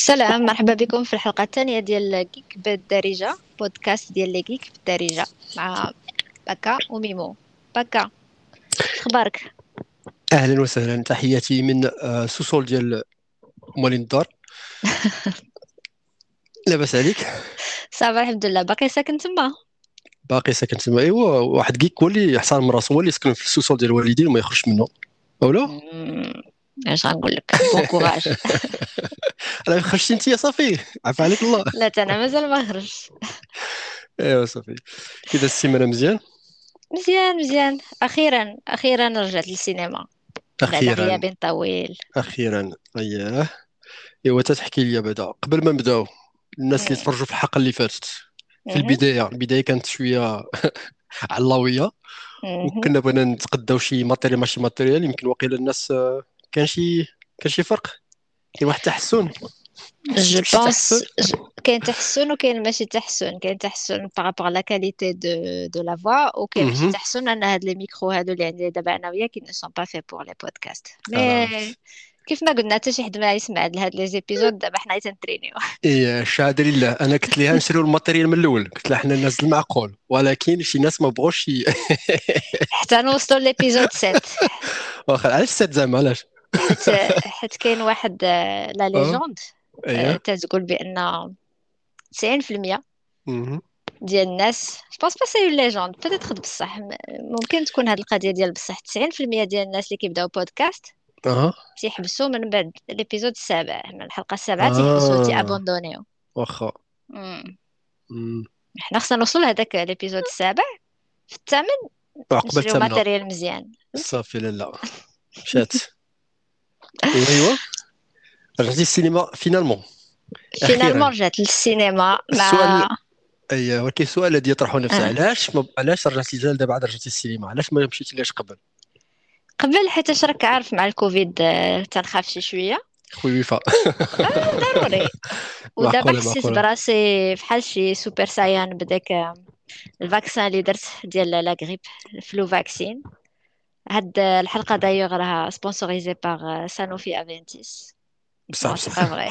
سلام مرحبا بكم في الحلقة الثانية ديال geek بالدارجة بودكاست ديال les geeks بالدارجة مع باكا وميمو. باكا أخبارك أهلا وسهلا تحياتي من آه، sous-sol ديال موالين الدار. لاباس عليك. صافي الحمد لله. باقي ساكن تما؟ باقي ساكن تما. أيوا واحد geek هو اللي حصل من راسو هو اللي يسكن في ال sous-sol ديال الوالدين وما يخرجش منه. أولا؟ اش غنقول لك؟ بون كوراج راه خرجتي أنت صافي عفا عليك الله. لا أنا مازال ما خرجتش ايوا صافي كذا السيمانه مزيان؟ مزيان مزيان. أخيرا أخيرا رجعت للسينما. بعد أخيرا. غياب طويل. أخيرا. اييه ايوا تتحكي لي بعدا قبل ما نبداو الناس اللي مم. تفرجوا في الحلقة اللي فاتت في. البداية. البداية كانت شوية علويه مهم. وكنا بغينا نتقداو شي matériel ماشي matériel. يمكن واقيلا الناس كان شي كان شي فرق؟ كاين واحد التحسن je pense كاين تحسن وكاين ماشي تحسن. كاين تحسن par rapport à la qualité de de la voix وكاين ماشي. تحسن. ان هاد les micros هادو اللي عندي دابا أنا وياك sont pas faits pour les podcasts. أنا mais كيف ما قلنا حتى شي حد ما يسمع هاد les épisodes دابا حنا تنترينيو إيه الشهاده لله أنا قلت لها نشريو ال matériel من الأول. قلت لها حنا الناس المعقول ولكن شي ناس ما بغوش. حتى نوصلوا l'épisode 7 واخا علاش سات زعما؟ علاش؟ حيت حيت كاين واحد آه، la أه؟ légende إيه تتقول بأن 90% مهم. ديال الناس je pense pas c'est légende peut-être بصح ممكن تكون هاد القضية ديال بصح 90% ديال الناس اللي كيبداو بودكاست أها تيحبسوا من بعد ال épisode السابع. من الحلقة السابعة تيحبسوا آه تيأبوندونيو. واخا. حنا خصنا نوصل لهداك ال épisode السابع في الثامن نشريو matériel مزيان. صافي لالا مشات. ايوا رجعتي السينما finalement finalement رجعت للسينما مع اي ولكن السؤال الذي يطرحه نفسه. علاش ما... علاش رجعتي زال دابا عاد رجعتي السينما علاش ما مشيتي ليش قبل؟ قبل حيت راك عارف مع الكوفيد آه، تنخاف شي شوية. خويا وفاء آه ضروري. ودابا حسيت براسي فحال شي super saiyan بداك آه، ال vaccin اللي درت ديال la grippe ال flu vaccine. هاد الحلقة دايوغ راها sponsorisée par Sanofi Aventis بصح بصح. فري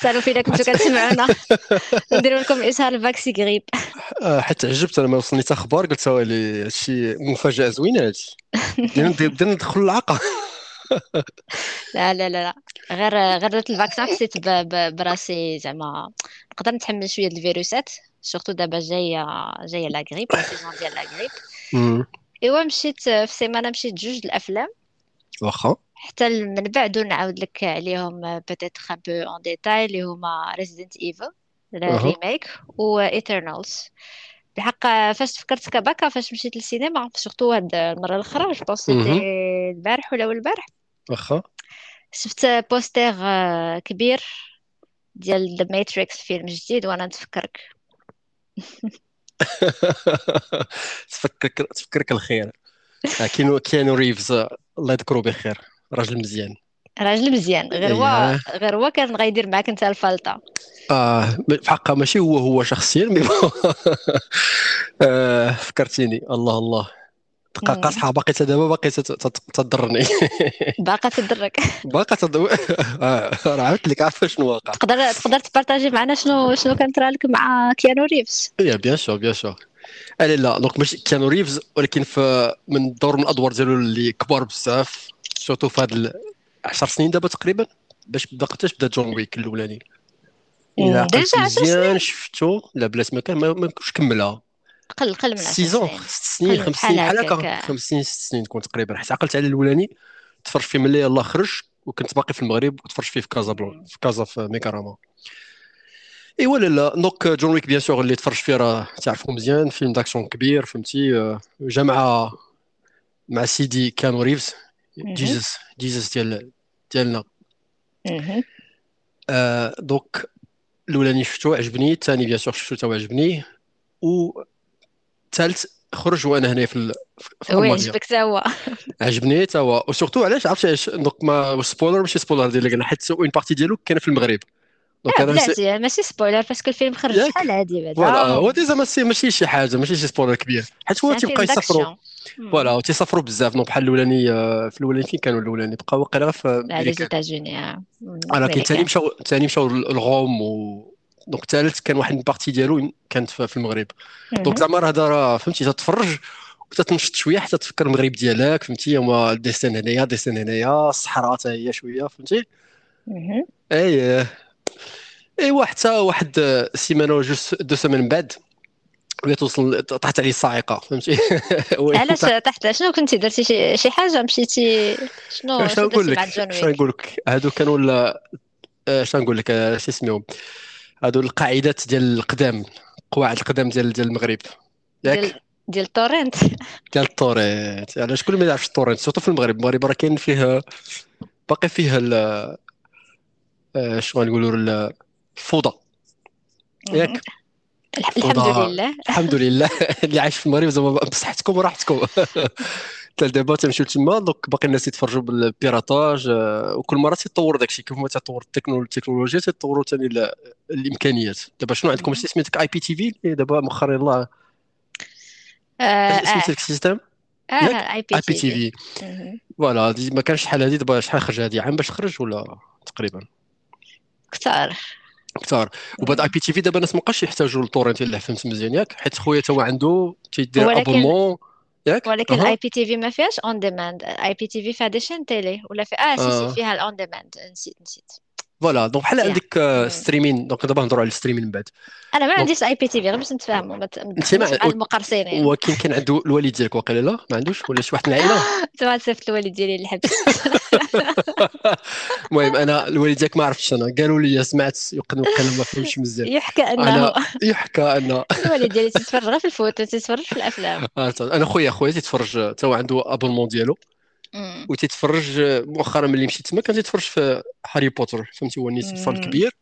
Sanofi الا كنتو كتسمعونا نديرو لكم إشهار ال Vaxigrip حتى عجبت أنا ما وصلني حتى أخبار قلت ويلي هادشي مفاجأة زوينة هادشي. بدينا ندخل العاقه لا لا لا لا. غير غير درت ال vaccin حسيت براسي زعما نقدر نتحمل شوية د الفيروسات surtout دابا جاية جاية la grippe la saison ديال la grippe. ايوا مشيت في سيمانة مشيت جوج الافلام واخا حتى من بعد نعاود لك عليهم peut-être un peu en détail اللي هما Resident Evil أها. ال remake و Eternals بحق فاش تفكرت كباكا فاش مشيت للسينما surtout هاد المرة الأخرى je pense. البارح ولا البارح. واخا شفت poster آه، كبير ديال The Matrix فيلم جديد وأنا نتفكرك. تفكرك تفكرك الخير. آه، كينو كيانو ريفز الله يذكره بخير. راجل مزيان. راجل مزيان. غير هو اييه غير هو كان غيدير معاك انت الغلطة آه في حقه ماشي هو هو شخصيا mais آه فكرتيني. الله الله. مم. قاصحة باقي تا دابا باقي تضرني. باقا تضرك. باقي تضر آه، راه عاودت لك عارفة شنو واقع. تقدر تقدر تبارطاجي معنا شنو شنو كان طرالك مع كيانو ريفز؟ يا bien sûr bien sûr لا لا donc ماشي كيانو ريفز ولكن في من دور من الأدوار ديالو اللي كبار بزاف surtout في هاد 10 سنين دابا تقريبا باش بدا قداش بدا جون ويك الأولاني. إلى déjà 10 مزيان سنين. شفتو؟ لا بلاش ما كان ما كملها. قل قل من 10 six ans سنين. ست سنين خمس سنين. بحال هكا خمس سنين ست سنين تكون تقريبا. حيت عقلت على الأولاني تفرج فيه ملي يلاه خرج وكنت باقي في المغرب وتفرج فيه في كازابلان في كازا في ميكاراما ايوا لا لا. donc جون ويك bien sûr اللي تفرج فيه راه تعرفو مزيان. فيلم d'action كبير فهمتي؟ آه، جا مع مع سيدي كيانو ريفز. جيزس جيزس ديال ديالنا. آه donc الأولاني شفتو عجبني. الثاني bien sûr شفتو تا عجبني. والثالث خرج وأنا هنا في وي المانيا عجبك تا هو. عجبني تا هو. و surtout علاش عرفتي علاش؟ donc ما spoiler ماشي spoiler ديال قلنا حيت une partie ديالو كان في المغرب. donc أنا بلاتي ماشي spoiler parce que الفيلم خرج شحال هادي بعدا voilà هو déjà ماشي ماشي شي حاجة ماشي شي spoiler كبير. حيت هو تيبقى يسافروا. voilà تيسافروا بزاف. donc بحال الأولاني في الأولاني فين كانوا الأولاني؟ بقى واقيلا في les États-Unis ولكن ثاني مشاو ثاني مشاو ل Rome و donc الثالث كان واحد ال partie ديالو كانت في المغرب donc زعما هذا راه فهمتي تتفرج وتتنشط شوية حتى تفكر المغرب ديالك فهمتي هما ديستان هنايا ديستان هنايا الصحراء حتى هي شوية فهمتي اي ايوا حتى واحد سيمانه ولا جوج deux semaines من بعد ولا توصل طاحت عليه الصاعقه فهمتي علاش طحت شنو كنتي درتي شي شي حاجة مشيتي شنو شنو نقول لك شنو نقول لك هادو كانوا شنو نقول لك شي اسمهم هادو القاعدات ديال القدام قواعد القدام ديال ديال المغرب. ياك؟ ديال ال torrent. ديال ال torrent. علاش شكون ما يعرفش ال torrent surtout في المغرب. المغرب راه كاين فيه باقي فيه آه، شنو نقولوا الفوضى. ياك؟ الحمد لله. الحمد لله. اللي عايش في المغرب زعما بصحتكم وراحتكم. حتى دابا تمشيو تما donc باقي الناس يتفرجوا بال piratage آه، وكل مرة تيطور داكشي كيف ما تطور التكنولوجيا تطوروا ثاني الامكانيات دابا شنو عندكم؟ شي سميتك IPTV دابا مؤخرا يلاه. سميتك ال système IPTV voilà ما كانش شحال هذه دابا شحال خرج هذه؟ عام باش تخرج ولا تقريبا؟ كثار. كثار. وبعد IPTV دابا الناس ما بقاش يحتاجوا لل torrent الا فهمت مزيان ياك؟ حيت خويا تا هو عنده تيدير abonnement ياك؟ ولكن ال I PTV ما فيهاش on demand IPTV فيها des chaînes télé. ولا في آه si si فيها ال on demand نسيت نسيت. voilà. donc بحال عندك streaming donc دابا نهضروا على ال streaming من بعد. أنا ما عنديش IPTV غير باش نتفاهموا. انت مع المقرصين يعني ولكن كان عنده الوالد ديالك واقيلا لا؟ ما عندوش؟ ولا شي واحد من العائلة؟ انت صيفط الوالد ديالي للحبس المهم أنا الوالد ديالك ما عرفتش أنا. قالوا لي سمعت يقن وقيلا ما فهمش مزيان. يحكى أنه يحكى ان الوالد ديالي تتفرج غير في ال foot تتفرج في الأفلام. آه، أنا خويا خويا تيتفرج حتى هو عنده abonnement ديالو. وتيتفرج مؤخرا ملي مشيت تما كان تيتفرج في هاري بوتر فهمتي؟ هو النيت الكبير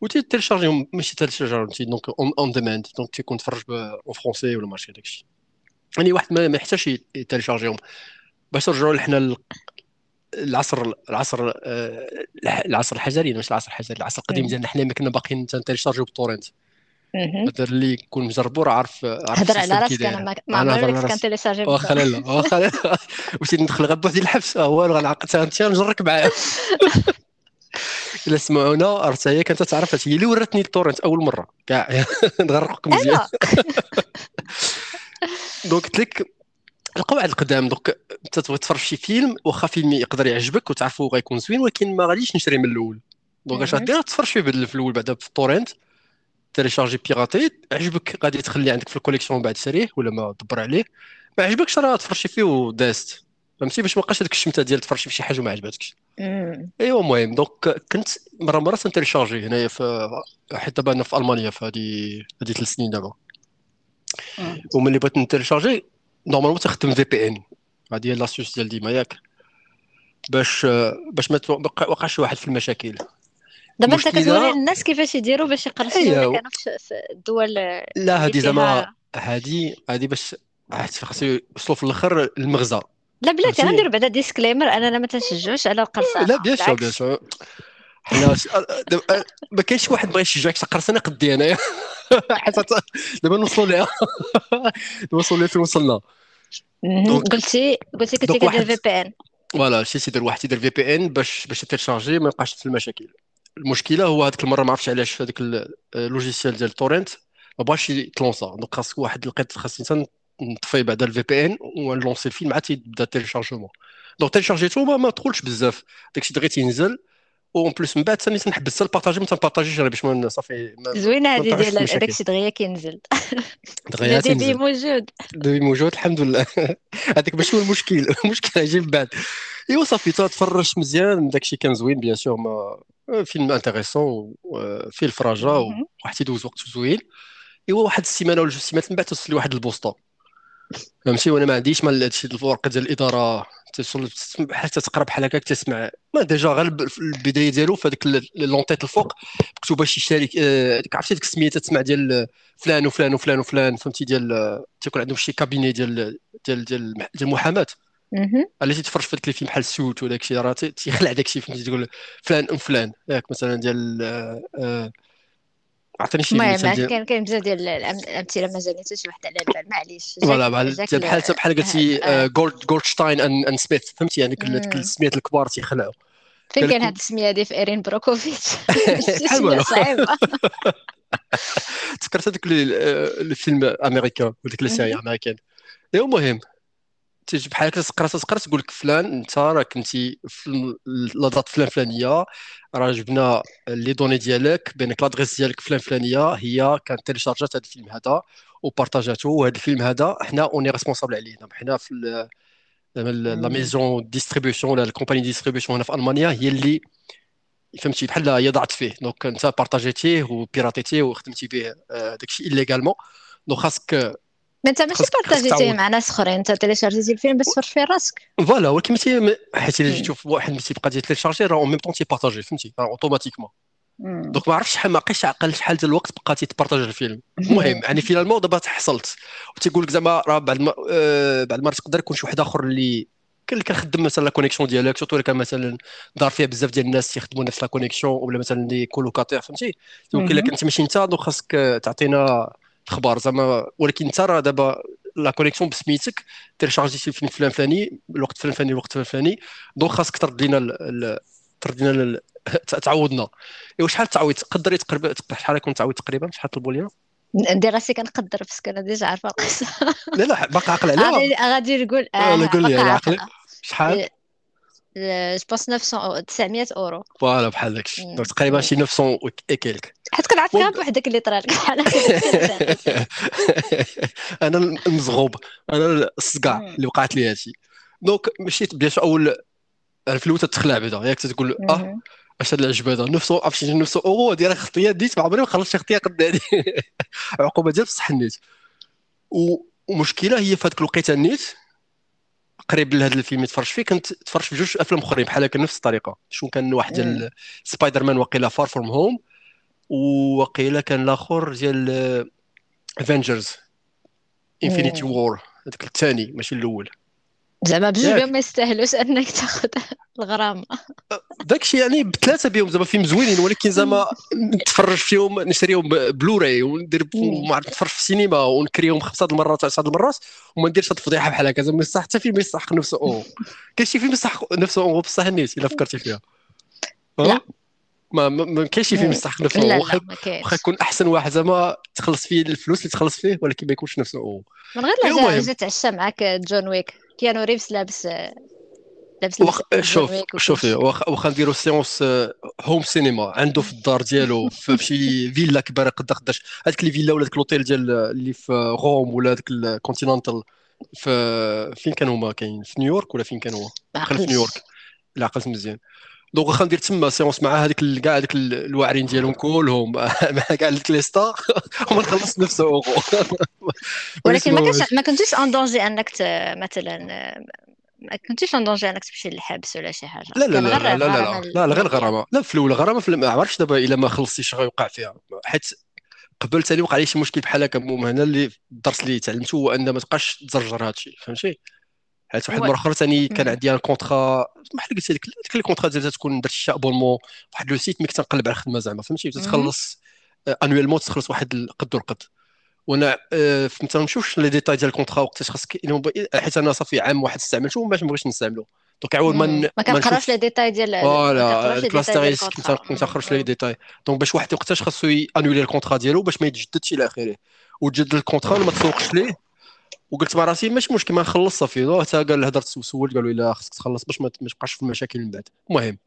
وتيتيليشارجيهم ماشي تيليشارجيهم donc on demand donc تيكون تفرج en français ولا ماشي داكشي يعني واحد ما يحتاجش يتيليشارجيهم باش نرجعوا لحنا العصر العصر آه، العصر الحجري مش العصر الحجري العصر القديم ديالنا حنا ما كنا باقيين تنتيليشارجيو بال torrent هذا اللي يكون مجربو راه عارف عارف هضر على راسك أنا ما عمرك كان تيليشارجي واخا لا واخا لا. واش ندخل غير بوحدي الحبس والو غنعقد. انت نجرك معايا إلا سمعونا راه هي كانت تعرف هي اللي وراتني ال torrent أول مرة. كاع. نغرقك مزيان. donc قلت لك القواعد القدام donc انت تبغي تفرج شي فيلم واخا فيلم يقدر يعجبك وتعرفو غيكون زوين ولكن ما غاديش تشري من الأول. donc اش غدير تفرج فيه في الأول بعدا في ال torrent تيليشارجي piraté عجبك غادي تخليه عندك في ال collection بعد شريه ولا ما دبر عليه. ما عجبكش راه تفرجتي فيه ودازت فهمتي؟ باش ما بقاش هذيك الشمتة ديال تفرشي في شي حاجة وما عجبتكش. أيوا المهم donc كنت مرة مرة تنتيليشارجي هنايا في حيت دابا أنا في ألمانيا في هذه هذه ثلاث سنين دابا. وملي بغيت نتيليشارجي normalement تخدم في VPN هذه هي l'astuce ديال ديما ياك باش باش ما وقعش واحد في المشاكل دابا انت كتوري الناس كيفاش يديروا باش يقرصوا أيوه. كانوا في الدول لا هذه زعما هذه هذه باش خاصو يوصلوا في الآخر المغزى لا بلاتي غندير بعدا disclaimer اننا ما تنشجعوش على القرصنه لا بيان سور بيان سور حنا ما كاينش واحد بغى يشجعك تقرصن أنا قدي انايا حتى دابا نوصلوا لها نوصلوا لها فين وصلنا. قلتي قلتي كنتي كدير في بي ان فوالا شي تيدير واحد تيدير VPN باش باش تيليشارجي ما يبقاش في المشاكل. المشكلة هو هذيك المرة ما عرفتش علاش هذاك ال logiciel ديال torrent ما بغاش يتلونسا. donc خاصك واحد لقيت خاصني نطفي بعدا ال VPN ونلونسي الفيلم عاد تيبدا téléchargement donc تيليشارجيتو ما, ما تدخلش بزاف. داكشي دغيا تينزل. en plus من بعد ثاني تنحبس ال partage ما تنبارطاجيش باش ما صافي زوينه هذه ديال داكشي دغيا كينزل. دغيا تينزل موجود دغيا موجود الحمد لله. هذاك ماشي هو المشكل. المشكل يجي من بعد. إيوا صافي تفرج مزيان. داكشي كان زوين bien sûr ما فيلم intéressant فيه الفراجة وواحد تيدوز وقت زوين. إيوا واحد السيمانة ولا جوج سيمانات من بعد توصل لي واحد البوسطة. فهمتي؟ وأنا ما عنديش مال هادشي الورقه ديال الإدارة. توصل حتى تقرا بحال هكاك تسمع. ما déjà غير البداية ديالو في هذيك l'en-tête الفوق مكتوبة شي شركه ديك عرفتي ديك السمية تسمع ديال فلان وفلان وفلان وفلان فهمتي؟ ديال تيكون عندهم شي cabinet ديال ديال ديال المحاماة. علاش تتفرج في هذاك الفيلم بحال سوت وداك الشيء راه تي- تيخلع داك الشيء فهمتي؟ تقول فلان أم فلان. ياك مثلا ديال آه، آه، عطيني شي المهم ديال كاين بزاف ديال الامثله ما جاني حتى شي واحد على البال معليش. voilà بحال بحال ال- بحال قلتي آه. Gold Goldstein and Smith فهمتي؟ يعني كل. السميات الكبار تيخلعوا. فين كان هاد السمية هادي؟ في Erin Brockovich. صعيبة. تذكرت هذاك آه، الفيلم أمريكان وديك ال série مهم. أمريكان. ايوا المهم. تيجي بحال هكا تقرا تقرا تقول لك فلان انت راه كنتي في la date فلان فلانية راه جبنا les données ديالك بانك l'adresse ديالك فلان فلانية هي كانت تيليشارجات هذا الفيلم هذا وبارطاجاتو وهذا الفيلم هذا حنا on est responsable عليه. حنا في la. maison distribution ولا ال compagnie distribution هنا في ألمانيا هي اللي فهمتي بحال هي ضاعت فيه. donc انت بارطاجيتيه وبيراتيتيه وخدمتي به آه، داكشي illégalement donc خاصك ما انت ماشي بارطاجيتيه تعاود. مع ناس اخرين انت تيليشارجيتي الفيلم باش تفرج فيه راسك. voilà ولكن متي حيت إلا. جيتو في واحد ملي تيبقى تيليشارجي راه en même temps تيبارطاجي فهمتي؟ راه automatiquement. donc ما عرفتش شحال ما بقيتش عقل شحال ديال الوقت بقى تيبارطاجي الفيلم. المهم يعني finalement دابا تحصلت. وتيقول لك زعما راه بعد ما آه بعد ما تقدر يكون شي واحد آخر اللي كان اللي كنخدم مثلا la connexion ديالك surtout إلا كان مثلا دار فيها بزاف ديال الناس تيخدموا نفس la connexion ولا مثلا des colocataires فهمتي؟ donc إلا. كنت ماشي أنت donc خاصك تعطينا أخبار زعما ولكن انت راه دابا la connexion بسميتك تيليشارجي شي فيلم فلان فلاني الوقت فلان فلاني الوقت فلان فلاني donc خاصك ترد ال- ترد ال- تعوضنا ايوا شحال تعويض تقدري تقريبا شحال يكون تعويض تقريبا؟ شحال طلبوا لنا ندير راسي كنقدر parce que أنا déjà عارفه القصة لا لا باقي عاقل عليها غادي نقول آه، لا آه قول لي يعني عقلي. شحال؟ je pense 900 900 أورو. voilà بحال داكشي. تقريبا. شي 900 et quelques حيت كنعرف donc بوحدك اللي طرا لك. بحال أنا المزغوب. أنا الصقاع. اللي وقعت لي هادشي. donc مشيت bien sûr أول الفلوس تتخلع بعدا. ياك تقول آه. أش هاد العجبه هذا؟ 900 عرفتي 900 اورو هادي راه خطية ديت ما عمري ما خلصت شي خطية قد هادي. عقوبة ديال بصح النيت. ومشكلة هي في هذيك الوقيتة النيت قريب لهذا الفيلم يتفرج فيه كنت تفرج في جوج أفلام أخرين بحال هكا نفس الطريقة. شو كان واحد. ديال سبايدر مان وقيلا Far From Home وقيلا كان الآخر ديال Avengers Infinity. War هذاك الثاني ماشي الأول. زعما بجوج بهم ما يستاهلوش أنك تاخذ الغرامة. داكشي يعني بثلاثة بهم زعما فيلم زوينين ولكن زعما نتفرج فيهم نشريهم بلوراي وندير مم. وما عرفت نتفرج في السينما ونكريهم خمسة المرات عشر د المرات وما نديرش هاد الفضيحة بحال هكا. زعما حتى فيلم يستحق نفسه. اورو كاين شي فيلم يستحق نفسه. اورو بصح النيت إلا فكرتي فيها. لا. ها ما ما كاينش شي فيلم. يستحق نفسه. واخا واخا يكون أحسن واحد زعما تخلص فيه الفلوس اللي تخلص فيه ولكن ما يكونش نفسه. اورو من غير المهم. جا تعشى معاك John Wick. Keanu Reeves لابس لابس جون شوف شوفي واخا واخا نديرو séance home cinéma عنده في الدار ديالو في شي فيلا كبيرة قد قداش هذيك les villas ولا ديك لوطيل ديال اللي في روم ولا ديك ال Continental في فين كانوا هما؟ كاين في نيويورك ولا فين كان في عقلتش. نيويورك. لا عقلت مزيان. donc واخا ندير تما séance مع هذيك كاع هذيك ال- الواعرين ديالهم كلهم مع كاع ديك les stars وما نخلص نفسه اورو ولكن ما كانش ما كنتيش en danger انك. مثلا ما كنتيش en danger انك تمشي للحبس ولا شي حاجة. لا لا لا لا لا لا لا. لا غير غرامه لا في الأول غرامه ما عرفتش دابا إلا ما خلصتيش غيوقع فيها. حيت قبل ثاني وقع لي شي مشكل بحال هكا المهم هنا اللي الدرس اللي تعلمته هو أن ما تبقاش تزرجر هذا الشيء فهمتي؟ حيت واحد المره أخرى ثاني كان. عندي un contrat بحال قلت لك ديك ال contrat ديال تكون درت شي abonnement واحد le site ملي كنت نقلب على الخدمه زعما فهمتي؟ مهم. تتخلص annuellement تخلص واحد القد والقد وأنا آه، ما تنمشوش les détails ديال ال contrat وقتاش خاصك إلا- حيت أنا صافي عام واحد استعملته وما بغيتش نستعملو. donc عاود ما ما ما كنقراش لي ديتاي ديال ما voilà الكلاستريس كنت نخرج les détails donc باش واحد وقتاش خاصو annuler ال contrat ديالو باش ما يتجددش إلى آخره. وتجدد الكونترا وما تسوقش ليه. وقلت مع راسي ماشي مشكل ما نخلص صافي. حتى قال هضرت سولت قالوا لي لا خصك تخلص باش ما تبقاش في المشاكل من بعد. المهم.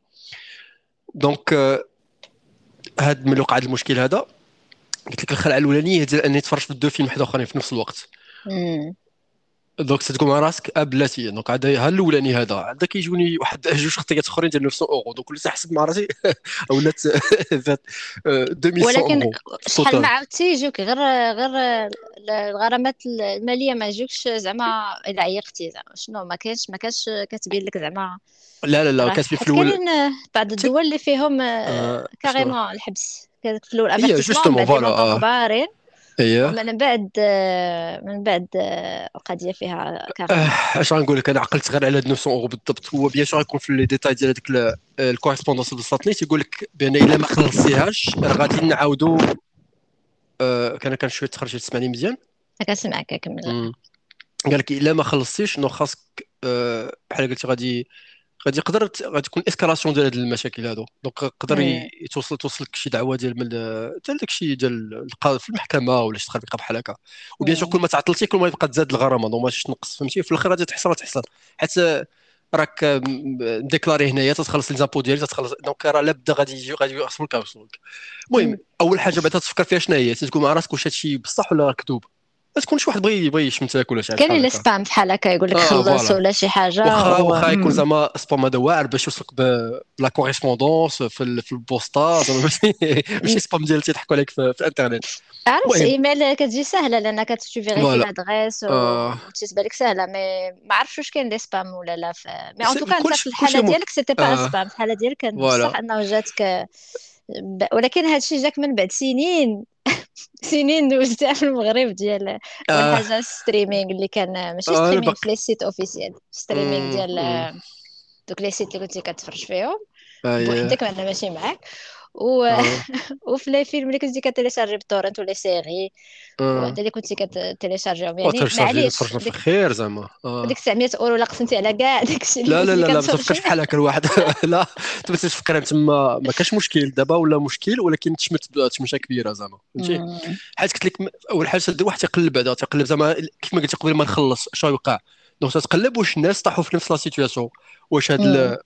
donc آه، هاد ملي وقع المشكل هذا قلت لك الخلعة الأولانية هي ديال اني تفرج في deux films حدا اخرين في نفس الوقت. مم. donc تقول مع راسك آه بلاتي donc عاد ها الاولاني هذا عاد كيجوني واحد جوج خطيات اخرين ديال 900 اورو donc وليت نحسب مع راسي. ولات فات آه، 2100 ولكن شحال ما عاودتي يجوك. غير غير الغرامات المالية ما يجوكش زعما الا عيقتي زعما. شنو؟ ما كاينش ما كانش كتبين لك زعما. لا لا لا راه كتبين في الأول كاينين بعض الدول اللي فيهم آه، شنو؟ carrément الحبس. كان في الأول montants آه. كبارين اييه ومن بعد من بعد القضية فيها كارثة. آه، اش غنقول لك؟ أنا عقلت غير على هاد 900 اورو بالضبط. هو bien sûr غيكون في les détails ديال هذيك ال correspondance اللي وصلتني تيقول لك بأن إلا ما خلصتيهاش راه غادي نعاودوا آه، كان كان شوية تخرج تسمعني مزيان. كنسمعك كمل. قال لك إلا ما خلصتيش نو خاصك آه، بحال قلتي غادي غادي يقدر غادي تكون escalation ديال هاد المشاكل هادو. donc يقدر مم. يتوصل توصلك شي دعوة ديال من حتى داك الشيء ديال القا- في المحكمة ولا شي تخربيقه بحال هكا. و bien sûr مم. كل ما تعطلتي كل ما يبقى تزاد الغرامة. donc ماشي تنقص فهمتي؟ في الآخر غادي تحصل تحصل حيت راك م déclaré هنايا تتخلص les impôts ديالك تتخلص donc راه لابد غادي يجي غادي يوصلوك المهم مم. أول حاجة بعدا تفكر فيها شنو هي تقول مع راسك واش هادشي بصح ولا راه كذوب ما تكونش واحد بغى بغى يشمتك ولا شي حاجة كاين spam بحال هكا يقول لك آه خلص ولا شي حاجة. واخا و... واخا يكون. زعما spam هذا واعر باش يوصلك ب la correspondance في في البوسطة ماشي spam ديال تيضحكوا عليك في, في الإنترنت. عرفت إيميل كتجي سهلة لأنك l'adresse آه. وتتبان لك سهلة mais ما عرفتش واش كاين les spams ولا لا. mais c'- en tout cas أنت في الحالة ديالك c'était pas spam في الحالة ديالك كان بصح إنه جاتك. ولكن هذا الشيء جاك من بعد سنين. سنين دوزتها في المغرب ديال اول آه حاجة streaming اللي كان ماشي streaming بق في les sites officiels streaming ديال. دوك les sites اللي كنتي كتفرج فيهم. اييه بوحدك معنا ماشي معاك. و... آه. وفي les films اللي كنتي كت télécharger بال torrent ولا séries. آه. وهذا اللي كنتي كت télécharger هم يعني معليش تفرجنا في الخير زعما. آه. ديك 900 أورو لا قسمتي على كاع داكشي لا لا لا لا ما تفكرش بحال هكا الواحد. لا بس تفكر تما ما كاش مشكل دابا ولا مشكل ولكن تشمت تشمشه كبيرة زعما. فهمتي. حيت قلت لك أول حاجة تدير واحد تيقلب بعدا تيقلب زعما كيف ما قلت قبل ما نخلص اش غيوقع donc تتقلب واش الناس طاحوا في نفس la situation واش هاد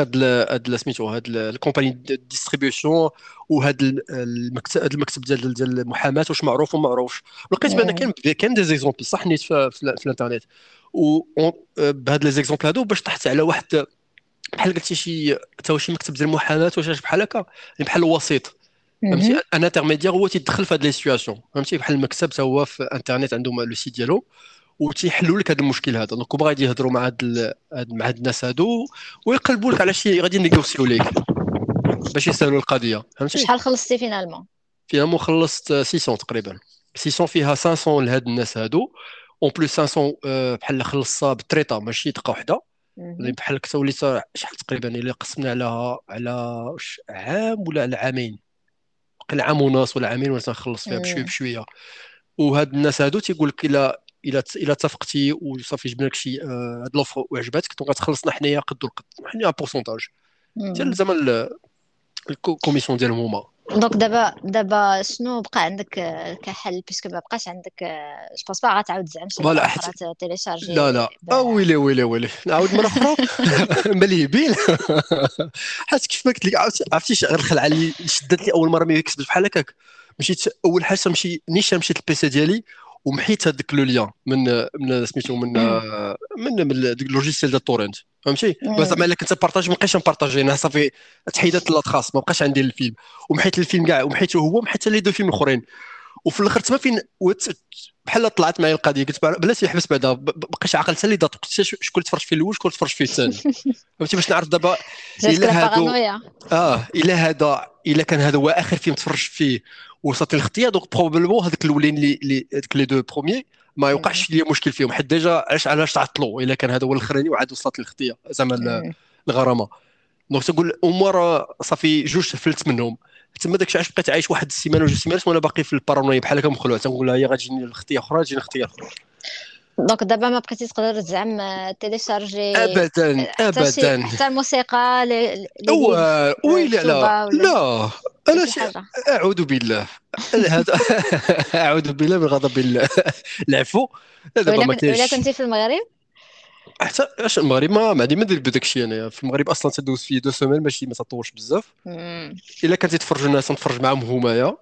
هاد. هاد سميتو هاد ال- ال compagnie distribution وهاد ال- المكتب هاد المكتب ديال ديال المحاماة واش معروف وما معروفش. لقيت بأن مم. كاين كاين des exemples صح نيت في, في, الانترنت و بهاد les exemples هادو باش طحت على واحد بحال قلتي شي تا شي مكتب ديال المحاماة واش بحال هكا؟ يعني بحال الوسيط فهمتي؟ مهم. un intermédiaire هو تيدخل في هاد les situations فهمتي؟ بحال المكتب تا هو في انترنت عندهم le site ديالو وتيحلوا لك هذا المشكل هذا. donc هما غادي يهضروا مع هاد مع هاد الناس هادو ويقلبوا لك على شي غادي ي négocier و ليك باش يسهلوا القضية. فهمتي؟ شحال خلصتي فينالمون فينالمون خلصت 600 تقريبا. 600 فيها 500 لهاد الناس هادو. en plus 500 آه، بحال خلصها بال traite ماشي دقة واحدة مهم. بحال هكا وليت شحال تقريبا إلا قسمنا على على عام ولا على عامين؟ قل عام ونص ولا عامين ولا تنخلص فيها بشويه. بشوية. وهاد الناس هادو تيقول لك إلا الا الا اتفقتي وصافي جبنا لك شي آه، هاد l'offre وعجباتك donc غتخلصنا حنايا قد القد حنايا pourcentage ديال. زعما ال- ال commission ديالهم هما. donc دابا دابا شنو بقى عندك آه، كحل؟ puisque ما بقاش عندك je pense pas غتعاود زعما شي حيت أخرى télécharger. لا لا. آه ويلي ويلي ويلي. نعاود مرة أخرى. مالي بيل حيت كيف ما قلت لك عرفتي غير الخلعة اللي شدت لي أول مرة ما كسبت بحال هكاك؟ مشيت أول حاجة نمشي نيشان مشيت لل PC ديالي ومحيت هذاك le lien من من سميتو من من من ديك ال logiciel ديال torrent فهمتي. زعما إلا كنت partager ما بقيتش ن partager أنا صافي تحيدت لا تخاص ما بقاش عندي الفيلم. ومحيت الفيلم كاع ومحيته هو ومحيت les deux films الاخرين وفي الآخر تما فين بحال طلعت معايا القضية قلت بلاتي يحبس بعدا ب- ب- بقيتش عاقل حتى les dates قلت شكون تفرج فيه الأول شكون تفرج فيه الثاني. فهمتي باش نعرف دابا الا لا هادو آه إلا هذا إلا كان هذا هو آخر فيلم تفرج فيه وصلت la lettre donc probablement هذوك الأولين اللي هذوك les deux premiers ما يوقعش لي مشكل فيهم حيت déjà علاش علاش تعطلوا؟ إلا كان هذا هو الأخراني وعاد وصلت la lettre زعما. الغرامة. donc تقول امور صافي جوج فلت منهم. تما داكشي علاش بقيت عايش واحد السيمانة وجوج سيمانات وأنا باقي في ال paranoïa بحال هكا مخلوع. تنقول لها هي غتجيني la lettre أخرى تجيني lettre أخرى. donc دابا ما بقيتي تقدر زعما télécharger ابدا ابدا. حتى الموسيقى ويلي ولا لا. أنا أعوذ بالله. هذا أعوذ بالله من غضب الله العفو. لا دابا ما كاينش. كنتي في المغرب؟ حتى اش المغرب ما ما عندي ما ندير بداك الشيء انايا في المغرب أصلا تدوز فيه deux semaines ماشي ما تطولش بزاف. إلا كنتي تفرج الناس نتفرج معاهم همايا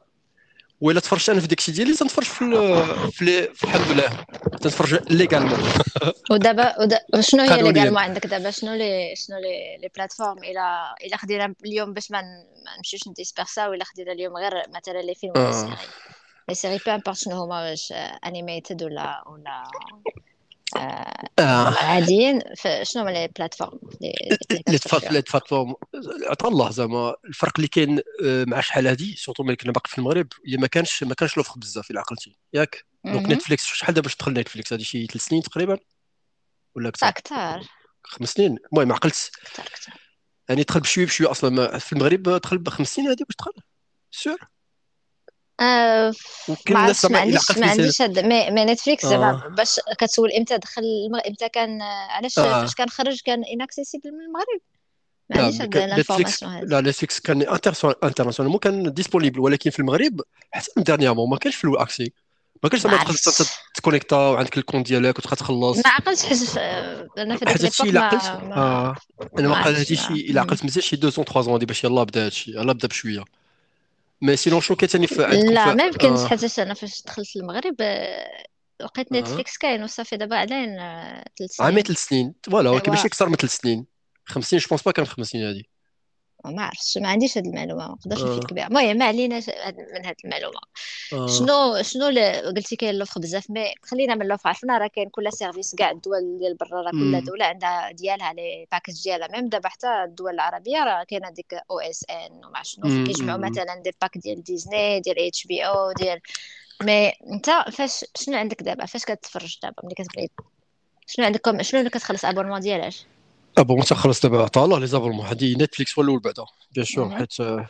وإلا تفرجت أنا في داك الشيء ديالي تنتفرج في في, الحمد لله. تنتفرج ليغالمون ودابا ودا- شنو هي. légalement عندك دابا؟ شنو لي شنو لي les plateformes إلى إلى خدينا اليوم باش ما نمشيوش نديسبيرسا ولا خدينا اليوم غير مثلا les films ولا آه. séries. les séries peu importe شنو هما واش animated ولا ولا آه. العاديين شنو هما les plateformes؟ les plateformes عطا الله زعما الفرق اللي كاين آه، مع شحال هادي surtout ملي كنا باقي في المغرب هي ما كانش ما كانش l'offre بزاف إلا عقلتي. ياك؟ donc Netflix شحال دابا باش تدخل Netflix؟ هادي شي ثلاث سنين تقريبا؟ ولا أكثر؟ أكثر. خمس سنين؟ المهم عقلت أكثر أكثر. يعني دخل بشويه بشويه أصلا في المغرب دخل بخمس سنين هادي باش دخل sûr. آه ما الناس عرفتش ما الا عنديش ما عنديش هاد mais, Netflix زعما باش كتسول إمتى؟ دخل. إمتى كان علاش آه. فاش كان خرج؟ كان inaccessible من المغرب. ما عنديش هاد هادي لا Netflix كان internationalement كان disponible ولكن في المغرب حتى dernièrement ما كانش فيه l'accès ما كانش ما زعما تقدر تكونيكتا وعندك ال compte ديالك وتبقى ما تخلص عقلتش حيت آه، أنا في ديك إلا ما عقلت. ما آه. أنا ما ما إلا. عقلت مزيان شي 200 3 هادي باش يلاه بدا هادشي يلاه بدا بشوية. مي ثاني في عندكم لا ما يمكنش آه. حيت أنا فاش دخلت المغرب آه، لقيت آه نتفليكس كاين وصافي دابا علين ثلاث عامين سنين. ثلاث سنين. فوالا ولكن ماشي أكثر من ثلاث سنين. 50 جو بونس با كان في 50 هادي. ما عرفتش ما عنديش هاد المعلومة ما نقدرش نفيدك آه. بها المهم ما عليناش هاد- من هاد المعلومة. آه. شنو شنو قلتي كاين l'offre بزاف mais خلينا من l'offre عرفنا راه كاين كل service كاع الدول ديال برا راه كل دولة عندها ديالها les packages ديالها. même دابا حتى الدول العربية راه كاينة ديك OSN ومع شنو. كيجمعوا مثلا des packs ديال ديزني ديال HBO ديال mais انت فاش شنو عندك دابا؟ فاش كتفرج دابا؟ ملي كتبغي شنو عندكم شنو اللي كتخلص abonnement ديالاش؟ ابو انت خلص دابا عطا الله les abonnements هادي Netflix هو الأول بعدا bien sûr. حيت آه،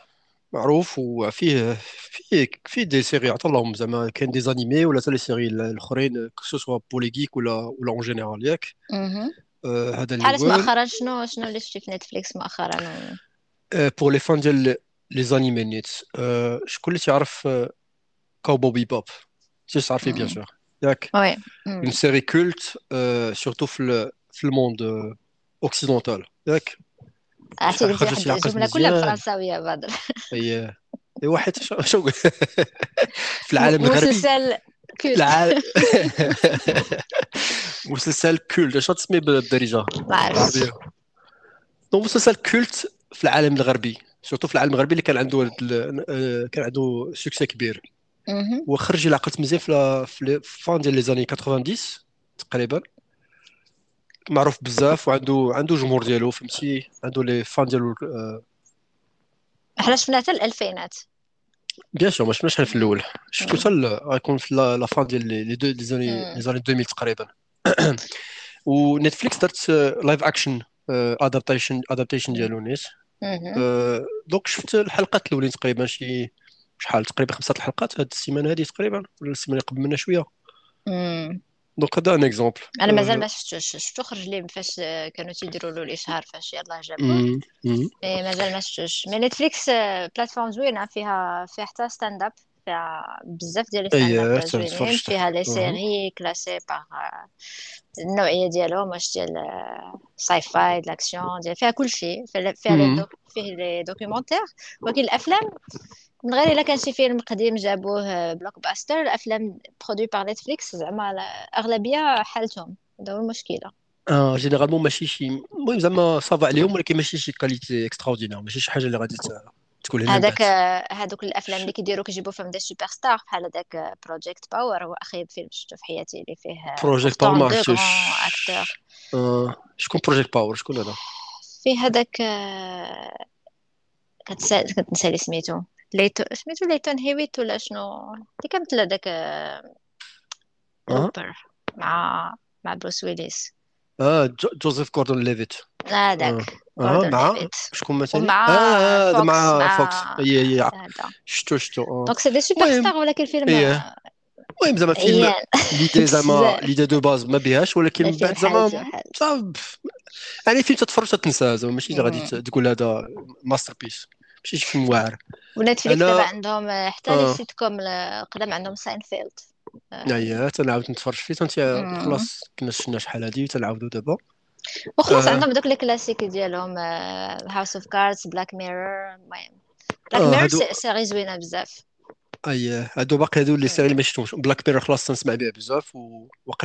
معروف وفيه فيه فيه des séries عطا اللهم زعما كاين des animés ولا حتى les séries الأخرين que ce soit pour les geeks ولا ولا en général ياك. آه، هذا بحالت الأول مؤخرا شنو شنو اللي شفتي في Netflix مؤخرا. pour les fans ديال les animés نيت آه، شكون اللي تعرف Cowboy Bebop سي تعرفي bien. sûr ياك oui une. série culte surtout في في ال monde occidental ياك عرفتي قلتي واحد الجمله كلها بالفرنساويه بدر اي اي واحد show في العالم الغربي مسلسل culte العالم مسلسل culte اش تسمي بالدارجه ما عرفتش donc مسلسل culte في العالم الغربي. surtout في العالم الغربي اللي كان عنده آه، كان عنده succès كبير. وخرج إلى عقلت مزيان في fin ديال les années 90 تقريبا. معروف بزاف وعنده عنده جمهور ديالو فهمتي؟ عنده les fans ديالو آه، حنا شفنا حتى الألفينات. بيان سور ما شفناش في الأول. شفتو. حتى غيكون في la fin ديال les deux les. les années 2000 تقريبا. و Netflix دارت live action adaptation adaptation ديالو نيت. آه، donc شفت الحلقات الأولين تقريبا شي شحال؟ تقريبا خمسة الحلقات هاد السيمانة هذه تقريبا ولا السيمانة اللي قبل منها شوية. donc هذا un exemple أنا مازال ما شفتوش شفتو خرج لي فاش كانوا تيديروا له الإشهار فاش يلاه جابوه. mais مازال ما شفتوش. mais Netflix plateforme زوينة فيها فيها حتى stand-up فيها بزاف ديال ال stand-up زوينين. فيها les. séries classées par النوعية ديالهم واش ديال sci-fi ال action ديال فيها كل شيء. فيها لي فيه les documentaires ولكن الأفلام من غير إلا كان شي فيلم قديم جابوه blockbuster الأفلام produits par Netflix زعما الاغلبيه حالتهم. هذا هو المشكلة. آه généralement ماشي شي المهم زعما ça va عليهم ولكن ماشي شي qualité extraordinaire ماشي شي حاجة اللي غادي ت- تقول هنا هذاك بعد هذوك الأفلام اللي كيديروا كيجيبوا فيهم des superstars بحال هذاك Project Power هو اخيب فيلم شفتو في حياتي اللي فيه Project Power ما عرفتوش آه. شكون Project Power شكون هذا؟ فيه هذاك آه، كتسا- كنتنسى لي سميتو. ليتو سميتو ليتون هيويت ولا شنو؟ اللي كان هذاك آه لوبر مع مع بروس ويليس. آه جو- جوزيف كوردون ليفيت. آه. هذاك آه كوردون مع ليفيت. شكون مثلا آه هذا فوكس مع فوكس. مع هي هذا. شتو شتو. آه. دونك سي دي سوبر ستار ولكن فيلم إيه. المهم زعما فيلم ليدي زعما ليدي دو باز ما بيهاش ولكن من الفيلم بعد زعما يعني فيلم تتفرج تتنساه زعما ماشي اللي غادي. تقول هذا masterpiece. ماشي شي فيلم واعر. و Netflix دابا أنا عندهم آه، حتى les آه. sit com القدام عندهم ساينفيلد. اييه تنعاود نتفرج فيه. تنت مم. خلاص كنا شفنا شحال هادي تنعاودو دابا. وخلاص آه. عندهم دوك les classiques ديالهم House of Cards Black Mirror المهم Black Mirror série زوينة بزاف. اييه هادو باقي هادو les séries ما شفتهمش. Black Mirror خلاص تنسمع بها بزاف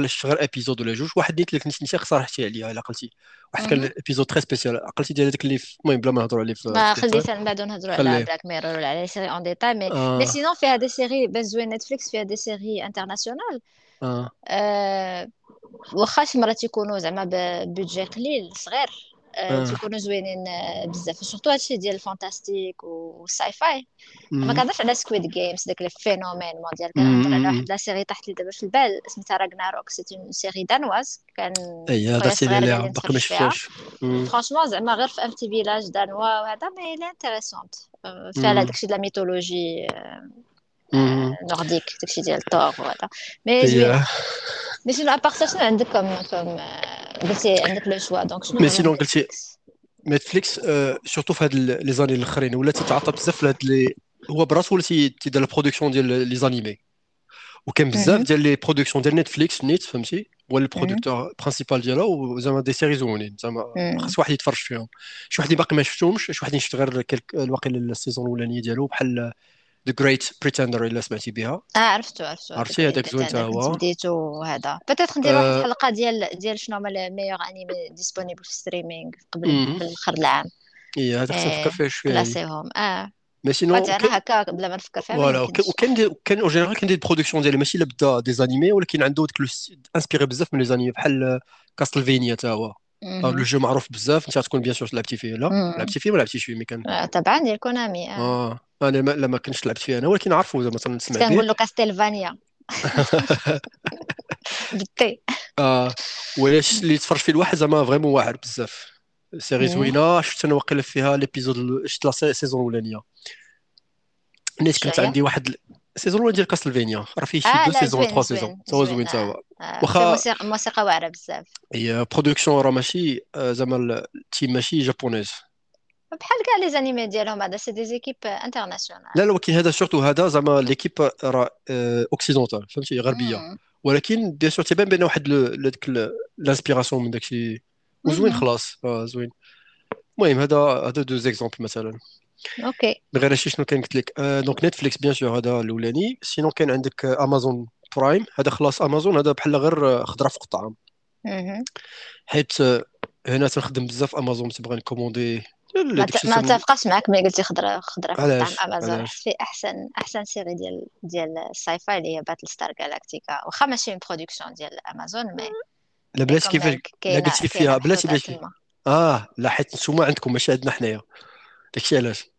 شفت غير épisode ولا جوج. واحد نيت اللي كنت نسيت اقترحتي عليا إلا عقلتي واحد كان. épisode très spécial. عقلتي ديال هذاك اللي المهم بلا ما نهضروا عليه في ما في ديتاي خليت من بعد نهضروا على Black Mirror ولا على série en détail mais mais آه sinon فيها des séries باش زوين. Netflix فيها des séries internationales. آه. آه واخا مرات يكونوا زعما ب budget قليل صغير. آه، آه. تيكونوا زوينين آه، بزاف surtout هادشي ديال ال fantastique وال sci-fi ما كنهضرش على Squid Games داك les phénomènes mondiaux كنهضر على واحد la série طاحت لي دابا في البال سميتها Ragnarok c'est une série danoise كان اي هذا خويا سي صغير اللي قال لي باقي ما نتفرج فيها شفتوش مم. franchement زعما غير في empty village دانوا وهذا mais les intéressantes فيها مم. داكشي ديال la mythologie مم. nordique داكشي ديال الثور وهذا mais اي زوينه mais sinon à part ça شنو عندك comme comme قلتي عندك le choix donc شنو mais هو sinon قلتي نتفليكس نتفليكس آه، surtout في هاد les ani الأخرين ولا تيتعاطى بزاف لهاد les هو براسو ولا تي- تيدير la production ديال les animés وكاين بزاف. ديال les productions ديال نتفليكس نيت فهمتي هو. ال producteur principal ديالها وزعما des séries زوينين زعما. خاص واحد يتفرج فيهم شي واحد باقي ما شفتهمش شي واحد شفت غير ديك واقيلا ال saison الأولانية ديالو بحال The Great Pretender إلا سمعتي بها؟ آه عرفتو عرفتو عرفتي؟ هذاك زوين حتى كنت هو. بديتو وهذا peut-être ندير واحد آه، الحلقة ديال ديال شنو هما ال meilleurs animés disponibles في streaming قبل. قبل آخر العام. اي هذا خصنا نفكر إيه، فيه شوية. هذه classة هم. آه. mais sinon بقات أنا هكا بلا ما نفكر فيها voilà وكان كان en général كان des productions ديالي. ماشي لا بدا des animés ولكن عنده ديك inspiré بزاف من les animés بحال كاستلفينيا تا هو. آه، le. jeu معروف بزاف انت تكون bien sûr لعبتي فيه لا. لعبتي فيه ما لعبتيش فيه mais كان طبعا ديال كونامي آه أنا ما لا ما كنتش لعبت فيه أنا ولكن عارفه زعما مثلا كنت نسمع كنقول به له كاستيلفانيا بالتي آه ولاش اللي تفرج فيه الواحد زعما vraiment واعر بزاف série. زوينه شفت أنا واقيلا فيها les épisodes شفت la saison الاولانيه نيت كانت؟ عندي واحد ال saison الاولاني ديال كاستلفينيا. راه فيه شي آه deux saisons trois saisons. تا هو زوين تا هو. آه، فيه واخا موسيقى واعرة بزاف. هي production راه ماشي آه، زعما ال thème ماشي japonaise. بحال كاع les animés ديالهم هذا c'est des équipes internationales لا لا ولكن هذا surtout هذا زعما l'équipe راه آه، occidentale فهمتي؟ غربية. ولكن bien sûr تيبان بأن واحد هذاك ال inspiration من داكشي. وزوين. خلاص. زوين. المهم هذا هذا deux exemples مثلا. OK غير هادشي شنو كان قلت لك. donc نتفليكس bien sûr هذا الأولاني. sinon كان عندك؟ امازون برايم هذا خلاص امازون هذا بحال غير خضرة فوق الطعام. حيت آه، هنا تنخدم بزاف امازون تبغى ن commander. ما تفقاش معاك ملي قلتي خضره خضرة في الطعم امازون في احسن أحسن série ديال ديال ال sci-fi اللي هي باتل ستار جالاكتيكا واخا ماشي production ديال امازون mais لا بلاتي كيفاش لا قلتي فيها بلاتي بلاتي آه لا حيت نتوما عندكم ماشي عندنا حنايا. داكشي علاش؟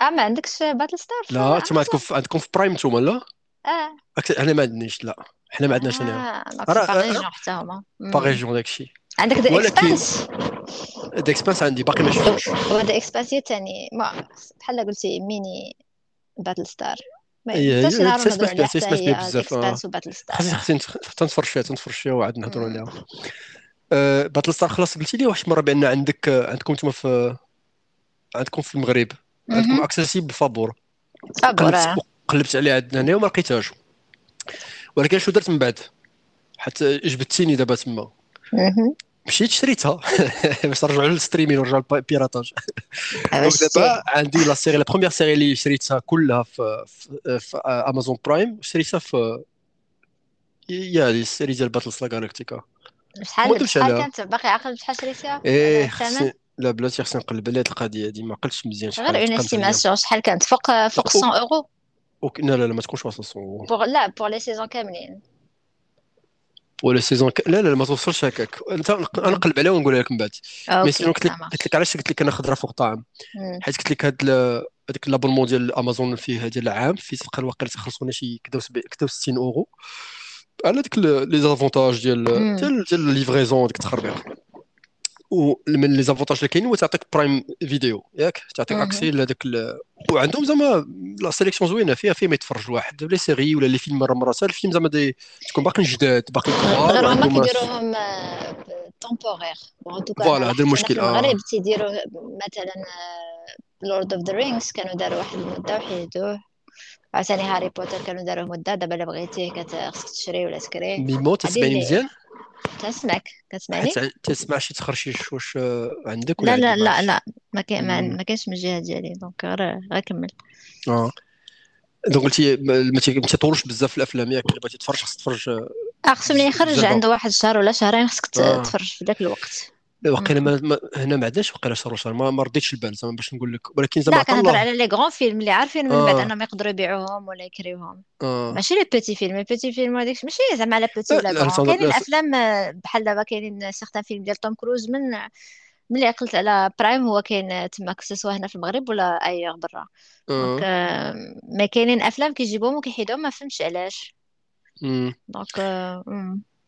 آه ما عندكش باتل ستار في لا نتوما عندكم في عندكم في برايم نتوما لا؟ آه. أكت- أنا ما عندنيش لا. حنا ما عندناش هنايا آه donc c'est راه با راه région حتى هما. با مم. ريجيون داكشي عندك The Expanse The Expanse عندي باقي ما شفتوش. وهذا Expanse هي تاني ما بحال قلتي ميني باتل ستار ما حتى تسمع بها حتى تسمع بها بزاف Expanse ستار خاصني نتخ- تنتفرج فيها تنتفرج فيها وعاد نهضروا. عليها. باتل ستار خلاص قلتي لي واحد المره بأن عندك آه، عندكم نتوما في عندكم في المغرب. عندكم. accessible فابور قلبت قلبت عليه عندنا هنا وما لقيتهاش. ولكن شنو درت من بعد؟ حتى جبدتيني دابا تما. مشيت شريتها. باش نرجعوا لل streaming ونرجعوا لل piratage. دابا عندي la série la première série اللي شريتها كلها في في, في امازون برايم شريتها في يا لي ال série ديال باتل ستار جالاكتيكا ما شحال عليها. كانت؟ باقي عاقل بشحال شريتيها؟ إيه لا بلاتي خصني نقلب على هاد القضية هادي ما عقلتش مزيان شحال غير une estimation شحال كانت؟ فوق فوق لا 100 أورو؟ OK... لا لا لا ما تكونش واصل 100 pour la pour les saisons كاملين. ولا saison ك... لا لا ما توصلش هكاك. أنت أنا نقلب عليها ونقولها لك من بعد. mais sinon OK قلت لك قلت لك علاش قلت لك أنا خضرة فوق طعام. حيت قلت لك هاد هذاك l'abonnement ديال امازون فيه ديال العام فيه تبقى الواقع تخلصونا شي كدا وسب- كدا 60 أورو. على ديك les avantages ديال. ديال ديال ال livraison ديك التخربيق ومن les avantages اللي كاينين هو تعطيك برايم فيديو ياك؟ تعطيك. accès لهذاك ال... وعندهم زعما la sélection زوينة فيها ما يتفرج الواحد les séries ولا les films مره مرة. حتى الفيلم زعما دي تكون باقي جداد باقي كبار غير كيديروهم temporaire en tout cas voilà هذا المشكل آه المغرب تيديروا مثلا Lord of the Rings كانوا داروا واحد المده وحيدوه عاوتاني هاري بوتر كانوا داروه مده دابا الا بغيتيه كت- خصك تشري ولا تكري mémo اللي مزيان تنسمعك كتسمعني تسمع شي تخرشيش واش آه، عندك لا ولا لا لا عرفتش لا ما كاين ما, كاينش من الجهة ديالي. donc غير غير كمل. آه. donc قلتي ما تطولوش بزاف في الأفلام ياك إلا بغيتي تتفرج خصك تتفرج آه، آه خصو ملي يخرج عنده واحد شهر ولا شهرين خصك تفرج في ذاك الوقت. وقيلا ما ما- هنا ما عندناش وقيلا شهر وشهر ما, ما رديتش البال زعما باش نقول لك. ولكن زعما لا كنهضر على les grands films اللي عارفين من بعد آه. أنهم يقدروا يبيعوهم ولا يكريوهم. آه. ماشي les petits films les petits films هذاك ماشي زعما على petit لا ولا تنهضر- كاينين لا أفلام آه، بحال دابا كاينين certains films ديال توم كروز من ملي عقلت على برايم هو كاين تما سواء هنا في المغرب ولا ايغ برا. donc آه، ما كاينين أفلام كيجيبوهم وكيحيدوهم ما فهمتش علاش. دونك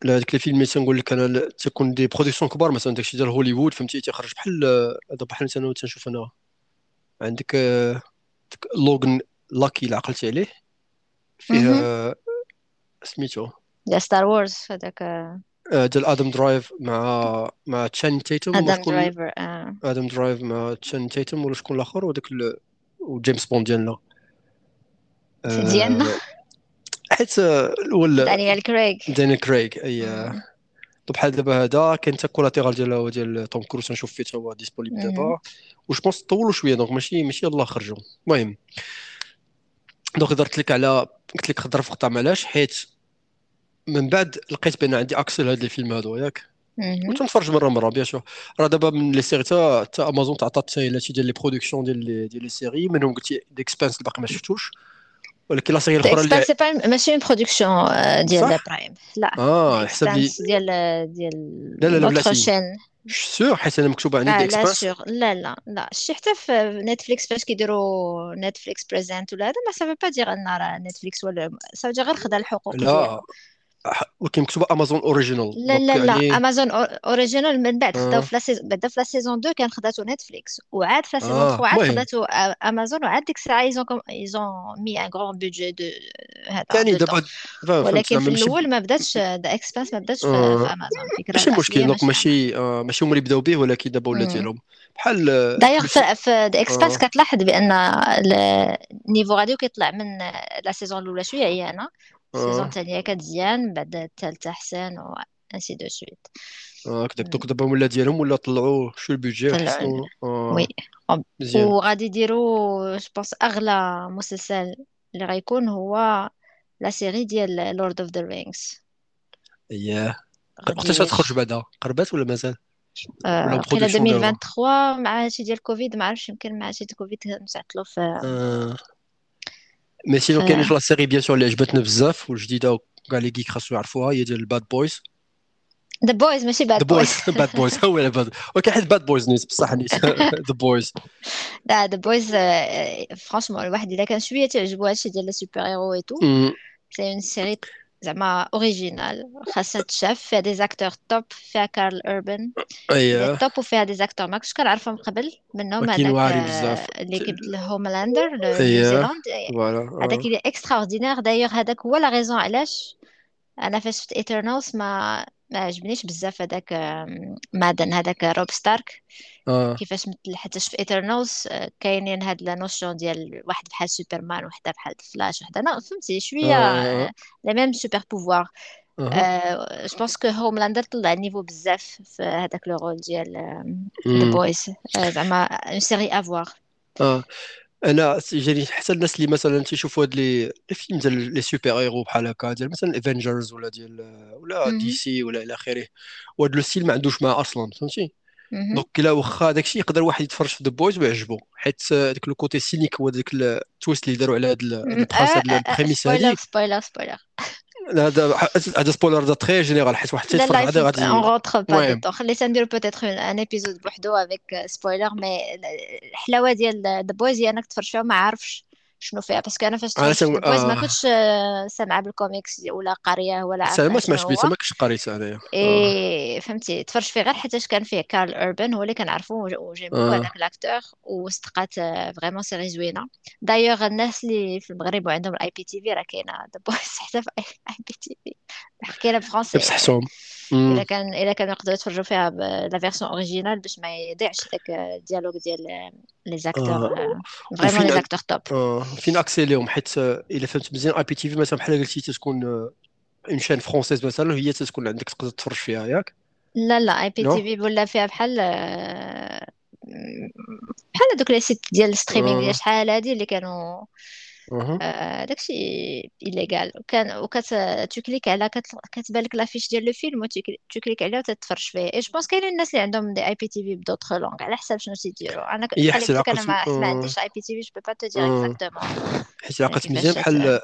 آه، مم. لا هذيك الفيلم اللي تنقول لك أنا تكون des productions كبار مثلا داكشي ديال هوليوود فهمتي تيخرج بحال هذا بحال مثلا تنشوف أنا عندك آه، Logan Lucky اللي عقلتي عليه فيه مهم. آه، سميتو ديال ستار وورز هذاك آه، آه، ديال آدم درايفر مع مع تشان تيتوم آدم درايفر آه. آدم درايف مع تشان تيتوم ولا شكون الآخر وداك ال... وجيمس بوند ديالنا ديالنا آه، حيت آه، الأول دانيال كريغ. داني كريغ أي مم. بحال دابا هذا كاين حتى كولاتيرال ديال ديال توم كروز نشوف فيه حتى هو ديسپونيبل مهم. دابا. وش بونس طولوا شوية دونك ماشي ماشي يلاه خرجوا. المهم دونك درت لك على قلت لك خضر في قطع علاش حيت من بعد لقيت بأن عندي أكسل هاد الفيلم هادو ياك. كنت نتفرج مرة مرة بيان سور. راه دابا من لي سيري تا امازون تعطات حتى ديال لي برودكسيون ديال لي ديال لي سيري منهم قلتي ديكسبانس اللي باقي ما شفتوش. ولكن لا سيري الاخرى اللي سي با ماشي اون برودكسيون ديال برايم لا آه حسب لي ديال ديال لا لا لا شين سور حيت أنا مكتوبه عندي دي لا سور لا لا لا شي حتى في نتفليكس فاش كيديروا نتفليكس بريزنت ولا هذا ما سافا با دير ان راه نتفليكس ولا سافا غير خدا الحقوق لا ولكن مكتوبة امازون اوريجينال لا لا لا امازون اوريجينال من بعد خداو آه في سيزون بعدا في لا سيزون 2 كان خداتو نتفليكس وعاد في لا سيزون آه 3 عاد المهم خداتو امازون وعاد ديك الساعة ايزون ايزون مي ان غران بودجي دو هذا دو دابا ولكن في الأول ما بداتش ذا اكسبانس ما بداتش في, آه امازون الفكرة ماشي مشكل دونك ماشي ماشي آه هما اللي بداو به ولكن دابا ولا مم. ديالهم بحال آه، دايوغ في ذا اكسبانس كتلاحظ بأن النيفو غادي كيطلع من لا سيزون الأولى شوية عيانه السيزون الثانية كتزيان بعد الثالثه احسن و انسي دو سويت آه كداك دونك دابا ولا ديالهم ولا طلعوا شو وحسنوا oui وغادي يديروا je pense اغلى مسلسل اللي غيكون هو la série ديال Lord of the Rings اييه وقتاش غتخرج بعدا قربات ولا مازال ولا آه، دابا 2023 مع هادشي ديال كوفيد ما عرفتش يمكن مع هادشي ديال كوفيد نتعطلوا في آه. mais sinon في كاين la série bien sûr اللي عجبتنا بزاف والجديده وكاع لي كيخاصو يعرفوها هي ديال ال Bad Boys ذا بويز ماشي باد بويز باد بويز هو باد وكاين حيت باد بويز نيت بصح نيت ذا بويز لا ذا بويز فرانشمون الواحد الا كان شوية تعجبو هادشي ديال لي سوبر هيرو اي تو سي اون سيري زعما اوريجينال خاصها تشاف فيها دي زاكتور توب فيها كارل اوربن اييه توب وفيها دي زاكتور ما كنتش كنعرفهم قبل منهم هذاك بزاف اللي كيبدل هوملاندر نيو اييه زيلاند فوالا هذاك اللي اكسترا اوردينير دايوغ هذاك هو لا ريزون علاش أنا فاش شفت ايترنالز ما ما عجبنيش بزاف هذاك مادن هذاك روب ستارك آه. كيفاش مثل حتى في ايترنالز كاينين هاد لا نوسيون ديال واحد بحال سوبرمان وحدة بحال فلاش وحدة أنا فهمتي؟ شوية آه لا ميم سوبر بوفوار جو بونس كو هوملاندر طلع النيفو بزاف في هذاك لو رول ديال ذا. بويز زعما اون سيري افوار آه. أنا جاني حتى الناس اللي مثلا تيشوفوا هاد لي فيلم ديال لي سوبر هيرو بحال هكا ديال مثلا افنجرز ولا ديال ولا DC ولا إلى آخره وهاد le style ما عندوش معاه أصلا فهمتي؟ donc إلا واخا داكشي يقدر واحد يتفرج في The Boys ويعجبو حيت داك le côté cynique هو داك ال twist اللي داروا على هاد ال- هاد البرانس هاد ال prémisse spoiler هادي spoiler spoiler هذا هذا spoiler déjà très général حيت واحد تيتفرج لا غادي rentre pas المهم dedans. خلينا نديرو peut-être un épisode بوحدو avec spoiler mais الحلاوة ديال The Boys هي انك تفرج فيها وما عارفش شنو فيها؟ parce que أنا فاش أنا The Boys ما كنتش آه، سامعة بالكوميكس ولا قاريه ولا عارفه ما سمعتش هو ما كنتش قريت انايا اي فهمتي. تفرجت فيه غير حيتاش كان فيه كارل أوربن هو اللي كنعرفو وجيم بوكو آه. هذاك l'acteur وصدقات vraiment série زوينة. دايوغ الناس اللي في المغرب وعندهم ال IPTV راه كاينة. The Boys حتى في IPTV كاينة ب français بصحتهم الا. كان الا كانوا يقدروا يتفرجوا فيها la version originale باش ما يضيعش داك ال dialogue ديال les acteurs آه. vraiment les acteurs top فيناكسيليهم حيت آه، إلا فهمت مزيان IPTV مثلا بحال قلتي تتكون une chaîne française مثلا هي تتكون عندك تقدر تتفرج فيها ياك؟ لا لا IPTV ولا فيها بحال آه، بحال دوك les sites ديال ال streaming ديال آه. شحال هادي اللي كانوا آه، داكشي illégal وكان وكت تكليكي على كت- كتبان لك l'affiche ديال le film وتكليكي عليها وتتفرج فيه et je pense كاينين الناس اللي عندهم des IPTV ب d'autres langues على حساب شنو تيديروا أنا بحال قلت أنا ما ما عنديش IPTV je peux pas te dire. exactement حيت عقلت مزيان بحال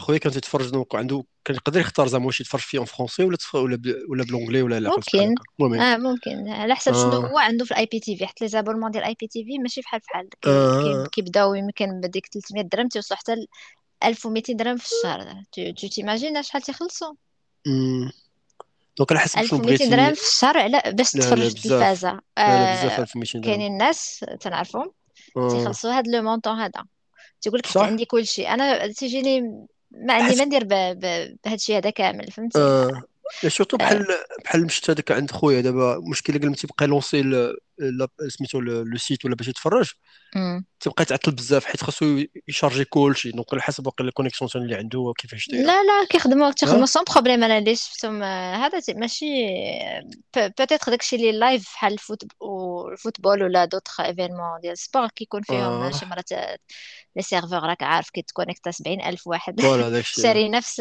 خويا كان تيتفرج donc عنده كان يقدر يختار زعما واش يتفرج فيه en français ولا تف- ولا ب... ولا ب l'anglais ولا لا ممكن. المهم. آه ممكن. على حسب شنو آه. هو عنده في ال IPTV حتى les abonnements ديال ال IPTV ماشي بحال بحال. كي كي كيبداو يمكن بديك 300 درهم تيوصلوا حتى ل 1200 درهم في الشهر. tu t'imagines شحال تيخلصوا. donc على حسب شنو 1200 درهم بغيتي. في الشهر على باش لا بزاف. آه 1200 درهم. كاينين الناس تنعرفهم. تيخلصوا هاد le montant هذا تيقول لك عندي كل شيء أنا تيجيني ما عندي ما ندير ب- ب- بهاد الشيء هذا كامل فهمتي؟ آه. surtout آه بحال بحال مشت هذاك عند خويا دابا المشكل قال تيبقى يلونسي ال- سميتو le site ولا باش يتفرج. تبقى تعطل بزاف حيت خاصو يشارجي كلشي donc على حسب واقيلا ال connexion اللي عنده كيفاش دايره لا لا كيخدموا تيخدموا sans problème أنا اللي شفتهم آه، هذا ماشي peut-être داكشي اللي live بحال ال foot ال football ولا d'autres événements ديال ال sport كيكون فيهم آه. شي مرات les serveurs راك عارف كيتكونيكتا 70 ألف واحد. voilà داكشي. شاري نفس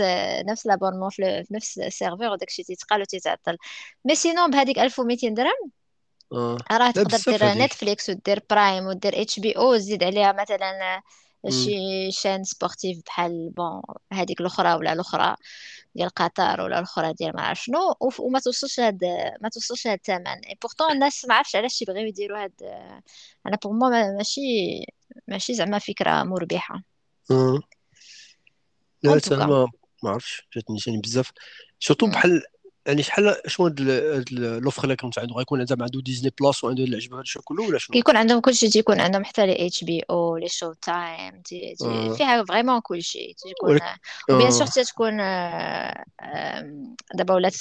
نفس l'abonnement في في نفس ال serveur وداكشي تيتقال وتيتعطل. mais sinon بهذيك 1200 درهم آه. راه لا تقدر بزاف دير هذيك. Netflix ودير Prime ودير HBO وزيد عليها مثلا أمم. شي chaîne sportive بحال bon هذيك الأخرى ولا الأخرى ديال قطر ولا الأخرى ديال ما عرف شنو وف- وما توصلش هاد ما توصلش هاد الثمن. et pourtant الناس ما عرفش علاش يبغيو يديروا هاد أنا pour moi ماشي ماشي زعما فكرة مربحة. آه. لا أنا en tout cas ما ما عرفتش جاتني ثاني بزاف. surtout. بحال يعني شحال شنو هاد l'offre اللي كنت عنده غيكون زعما عنده Disney Plus وعنده العجب هذا الشيء كله ولا شنو؟ كيكون عندهم كلشي تيكون عندهم حتى les HBO les Showtime et آه. فيها vraiment كلشي. تيكون و bien sûr تتكون آه، دابا ولات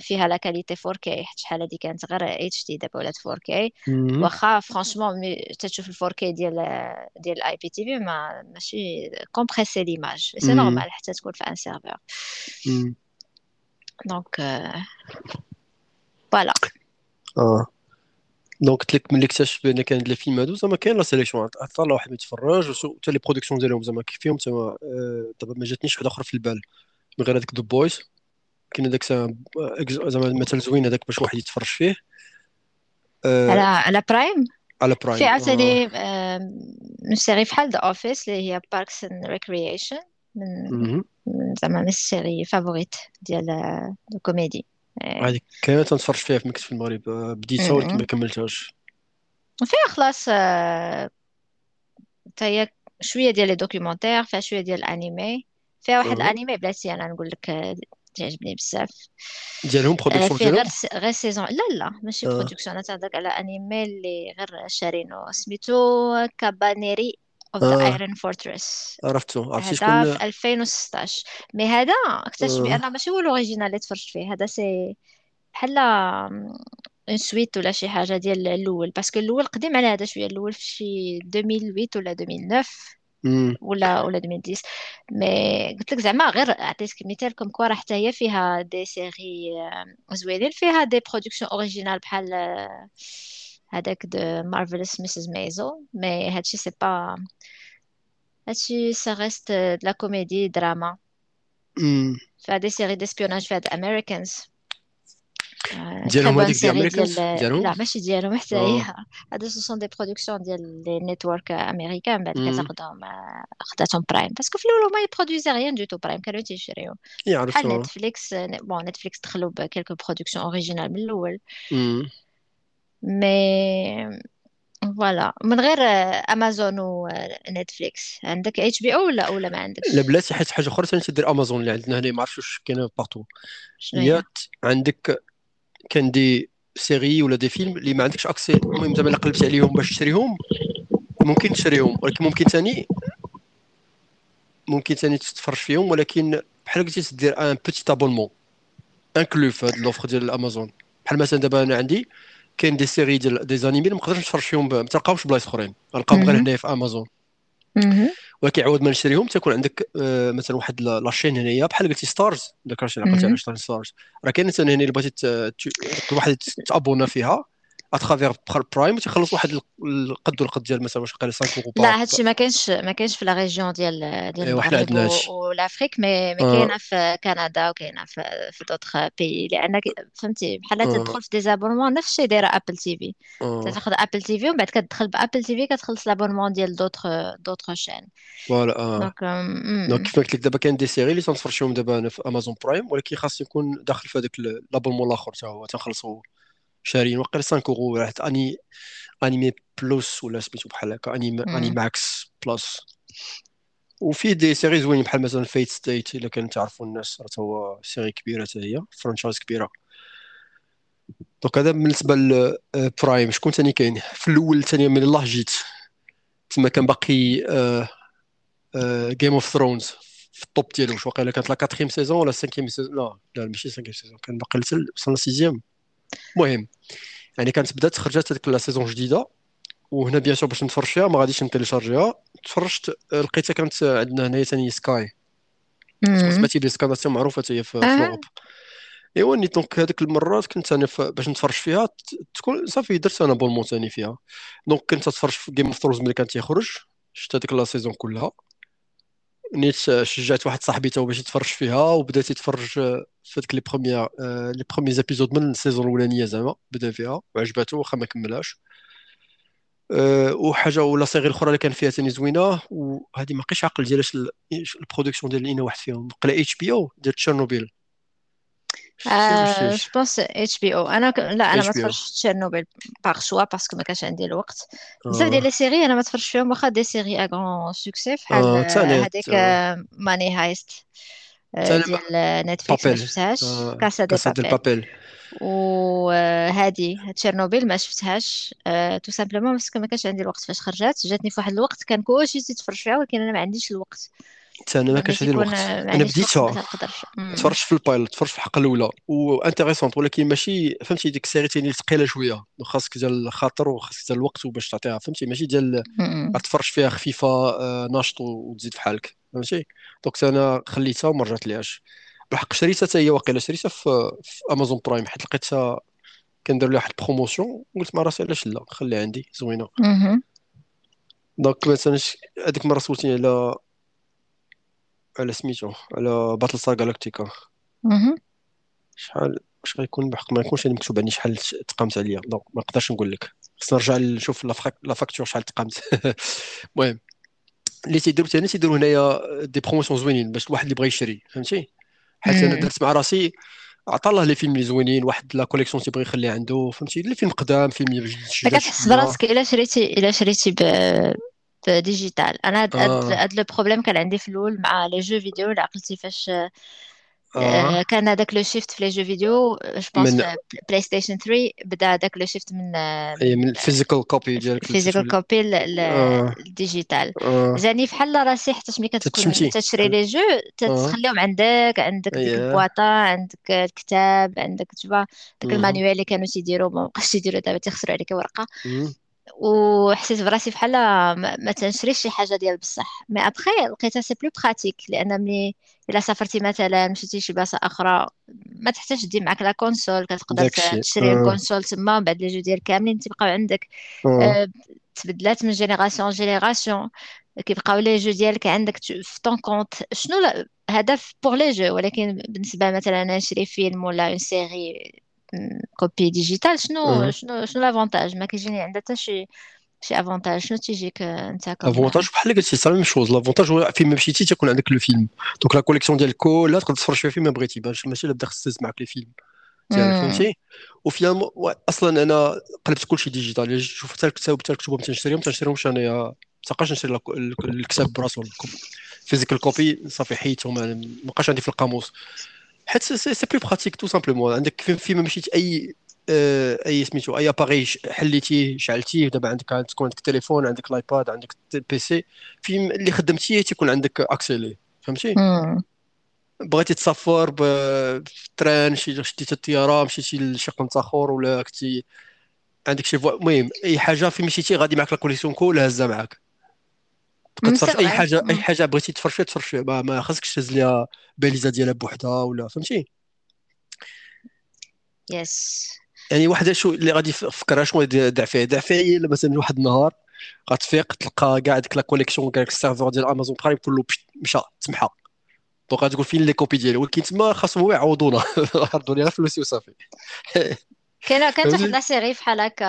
فيها la qualité 4K حيت شحال هادي كانت غير HD دابا ولات 4K مم. واخا franchement تتشوف ال 4K ديال ديال ال IPTV ما ماشي compressée l'image c'est. normal حتى تكون في un serveur. donc voilà آه. donc قلت لك ملي اكتشف بان كان les films هادو زعما كاين la sélection الله واحد يتفرج حتى les productions ديالهم زعما كيف فيهم زعما آه، دابا ما جاتنيش واحد اخر في البال من غير هذاك The Boys كاين هذاك زعما زعما مثل زوين هذاك باش واحد يتفرج فيه على على Prime على في Prime آه. عاوتاني من série بحال The Office اللي هي Parks and مهم. من زعما من ال séries favorites ديال الكوميدي هذيك كانت تنتفرج فيها في مكس في المغرب. آه، بديتها ولكن ما كملتهاش. فيها خلاص آه، تا هي شوية ديال les documentaires فيها شوية ديال ال animés. فيها واحد آه. ال animés بلاتي أنا نقول لك آه، تعجبني بزاف. ديالهم آه، production غير ديالهم؟ س- غير saison لا لا ماشي آه. production أنا تهضرك على animé اللي غير شارينو. سميتو Kabaneri the آه. Iron Fortress عرفتو عرفتي هذا شكون في 2016 mais هذا اكتشف آه. بان ماشي هو l'original اللي تفرجت فيه. هذا c'est بحال une suite ولا شي حاجة ديال الأول. parce que الأول قديم على هذا شوية. الأول في شي 2008 ولا 2009 مم. ولا ولا 2010 mais قلت لك زعما غير عطيتك مثال comme quoi راه حتى هي فيها des séries آه، زوينين فيها des productions originales بحال آه، هذاك The Marvelous Mrs. Maisel mais هادشي c'est pas هادشي ça reste de la comédie drama مم. فيها des séries d'espionnage فيها The Americans très ديالهم bon هذيك ديال سيري امريكانز ديال ديالهم لا ماشي ديالهم حتى آه هي هادو ce sont des productions ديال les networks américains بعد مم. كتاخدهم آه، خداتهم Prime parce que في الأول ما يبرودويزي rien du tout Prime كانوا تيشريو بحال يعرفتو Netflix bon Netflix دخلوا ب quelques productions originales من الأول مم. mais voilà من غير Amazon و Netflix عندك HBO ولا ولا ما لا عندكش بلاتي حيت حاجة أخرى ثاني تدير امازون اللي عندنا هنا. ما عرفتش واش كاينة partout هي؟ عندك كان des séries ولا des films اللي ما عندكش accès المهم زعما إلا قلبت عليهم باش تشريهم ممكن تشريهم. ولكن ممكن ثاني ممكن ثاني تتفرج فيهم. ولكن بحال قلتي تدير un petit abonnement inclus في هاد l'offre ديال الامازون بحال مثلا دابا أنا عندي كاين des séries ديال des animés ما نقدرش نتفرج فيهم ما تلقاهمش بلايص اخرين نلقاهم غير. هنايا في امازون. ولكن عوض ما نشريهم تكون عندك آه، مثلا واحد la- la chaîne هنايا بحال قلتي Starz ذكرتي عقلتي على مهم. Starz راه كاينة ثاني هنا اللي بغيتي واحد تابونا فيها à travers Prime تيخلص واحد القد والقد ديال مثلا واش قال 5 اورو لا هادشي ما كاينش ما كاينش في la région ديال ديال إيه، حنا المغرب عندناش. و l'Afrique mais mais آه. كاينة في كندا وكاينة في في d'autres pays لأن فهمتي بحال آه. تدخل في des abonnements نفس الشيء دايرة Apple TV آه. تاخذ Apple TV ومن بعد كتدخل ب Apple TV كتخلص l'abonnement ديال d'autres d'autres chaînes voilà donc donc كيف قلت لك دابا كاين des séries اللي تنتفرجيهم دابا أنا في Amazon Prime ولكن خاص يكون داخل في هذاك l'abonnement الآخر حتى هو تنخلصوا شاريين واقيلا 5 اورو ولا حتى Ani Anime Plus ولا سميتو بحال هكا. Ani Animax Plus وفيه des séries زوينين بحال مثلا Fate/Stay إلا كان تعرفوا الناس. راه هو série كبيرة حتى هي franchise كبيرة. donc هذا بالنسبة ل Prime شكون ثاني كاين؟ في الأول ثاني من الله جيت. تما كان باقي Game of Thrones في ال top ديالو. واش واقيلا كانت la quatrième saison ولا cinquième saison لا لا ماشي cinquième saison كان باقي وصلنا sixième المهم يعني كانت بدات خرجت هذيك la saison جديده وهنا bien sûr باش نتفرج فيها ما غاديش نتيليشارجيها. تفرجت لقيتها كانت عندنا هنايا ثاني Sky سمعتي بلي Sky معروفة حتى هي في آه. Europe. إيوا donc هذيك المرات كنت أنا باش نتفرج فيها تكون صافي درت أنا abonnement ثاني فيها. donc كنت تتفرج في Game of Thrones ملي كان تيخرج شفت هذيك la saison كلها. نيت شجعت واحد صاحبي تا هو باش يتفرج فيها وبدا يتفرج في هذيك les premières les premiers épisodes من la saison الأولانية زعما بدأ فيها وعجباتو واخا ما كملهاش وحاجة ولا صغير أخرى اللي كان فيها ثاني زوينة وهذه ما بقيتش عاقل ديال ال production ديال اين واحد فيهم قلا HBO ديال Chernobyl. آه je pense HBO أنا ك... لا أنا ما. تفرجتش Chernobyl par choix parce que ما كانش عندي الوقت بزاف. ديال les séries أنا ما تفرجتش فيهم واخا des séries à grand succès بحال هذيك Money Heist ديال Netflix ما. شفتهاش Casa de Papel Papel وهادي Chernobyl ما شفتهاش tout simplement parce que ما كانش عندي الوقت فاش خرجت جاتني في واحد الوقت كان كلشي تيتفرج فيها ولكن أنا ما عنديش الوقت حتى أنا ما كانش عندي الوقت. أنا بديتها. تفرجت في ال pilot تفرجت في الحلقة الأولى. و intéressante ولكن ماشي فهمتي ديك ال série تاني ثقيله شوية. خاصك ديال الخاطر وخاصك ديال الوقت باش تعطيها. فهمتي ماشي ديال. تفرج فيها خفيفة آه، ناشط وتزيد في حالك. فهمتي؟ donc أنا خليتها وما رجعت ليهاش. بالحق شريتها حتى هي واقيلا. شريتها في, في Amazon Prime حيت لقيتها كندير لها واحد ال promotion قلت مع راسي علاش لا؟ خليها عندي زوينة. donc مثلا هذيك المره سولتيني على على سميتو على Battle Galactica. شحال واش غيكون بحق ما يكونش مكتوب عندي شحال تقامت عليا. donc ما نقدرش نقول لك. خصنا نرجع نشوف la fac- la facture شحال تقامت. المهم اللي تيديروا ثاني تيديروا هنايا des promotions زوينين باش الواحد اللي بغى يشري فهمتي؟ حيت أنا. درت مع راسي عطا الله les films زوينين واحد la collection تيبغي يخليها عنده فهمتي؟ les films قدام فيلم جداد كتحس براسك إلا شريتي إلا شريتي ب ب digital أنا هاد آه le problème كان عندي في الأول مع les jeux vidéo عقلتي فاش آه آه، كان هذاك le shift في les jeux vidéo je pense من PlayStation 3 بدا هذاك le shift من آه، هي من ال physical copy ديالك ال physical copy آه لل digital آه جاني فحال راسي حتى ملي كتكون تشري les jeux آه تخليهم عندك عندك ديك البواطه عندك الكتاب عندك تشوفا داك. ال manuel اللي كانوا تيديروا ما بقاش يديروا دابا تيخسروا عليك ورقه. وحسيت براسي بحال ما, ما تنشريش شي حاجة ديال بصح. mais après لقيتها c'est plus pratique لأن ملي إلا سافرتي مثلا مشيتي شي بلاصة أخرى ما تحتاج دير معاك la console كتقدر تشري ال console تما بعد les jeux ديال كاملين تيبقاو عندك. آه. آه، تبدلات من génération génération كيبقاو les jeux ديالك عندك في ton compte شنو هدف pour les jeux ولكن بالنسبة مثلا نشري فيلم ولا une série copie digitale شنو آه شنو شنو l'avantage ما كيجيني عندها حتى شي شي avantage شنو تيجيك آه، انت comme l'avantage بحال اللي قلتي ça même chose l'avantage هو فين ما مشيتي تيكون عندك le film donc la collection ديال كلها تقدر تفرج فيها فين ما بغيتي باش ماشي لا بدا خص تهز معاك les films. فهمتي و finalement أصلا أنا قلبت كلشي digital يعني شوف حتى الكتاب حتى الكتب تنشريهم تنشريهمش انايا متبقاش نشري لا- ال- الكتاب براسو physical copy صافي حيدتهم ما بقاش عندي في القاموس حيت c'est c'est c'est plus pratique tout simplement عندك فين ما مشيت أي آه، أي سميتو أي appareil حليتيه شعلتيه دابا عندك تكون عندك تليفون عندك ال iPad عندك ال PC فين اللي خدمتيه تيكون عندك accès ليه فهمتي. بغيتي تسافر ب- في ال train شي شديتي الطيارة مشيتي لشي قنت آخر ولا كنتي عندك شي voyage المهم أي حاجة فين مشيتي غادي معك la collection كلها هزه معاك. تقدر c'est أي حاجة أي. حاجة بغيتي تفرج فيها تفرج فيها ما, ما خاصكش تهز ليها باليزا ديالها بوحدها ولا فهمتي؟ yes يعني واحد شو اللي غادي يفكرها شنو يدع فيه يدع فيه هي مثلا واحد النهار غتفيق تلقى كاع ديك la collection كاع ال serveur ديال Amazon Prime كله مشى تمحى. donc غتقول فين les copies ديالي؟ ولكن تما خاصهم هو يعوضونا. عرضوا لي غير فلوسي وصافي. كاينة كانت واحد la série فحال هكا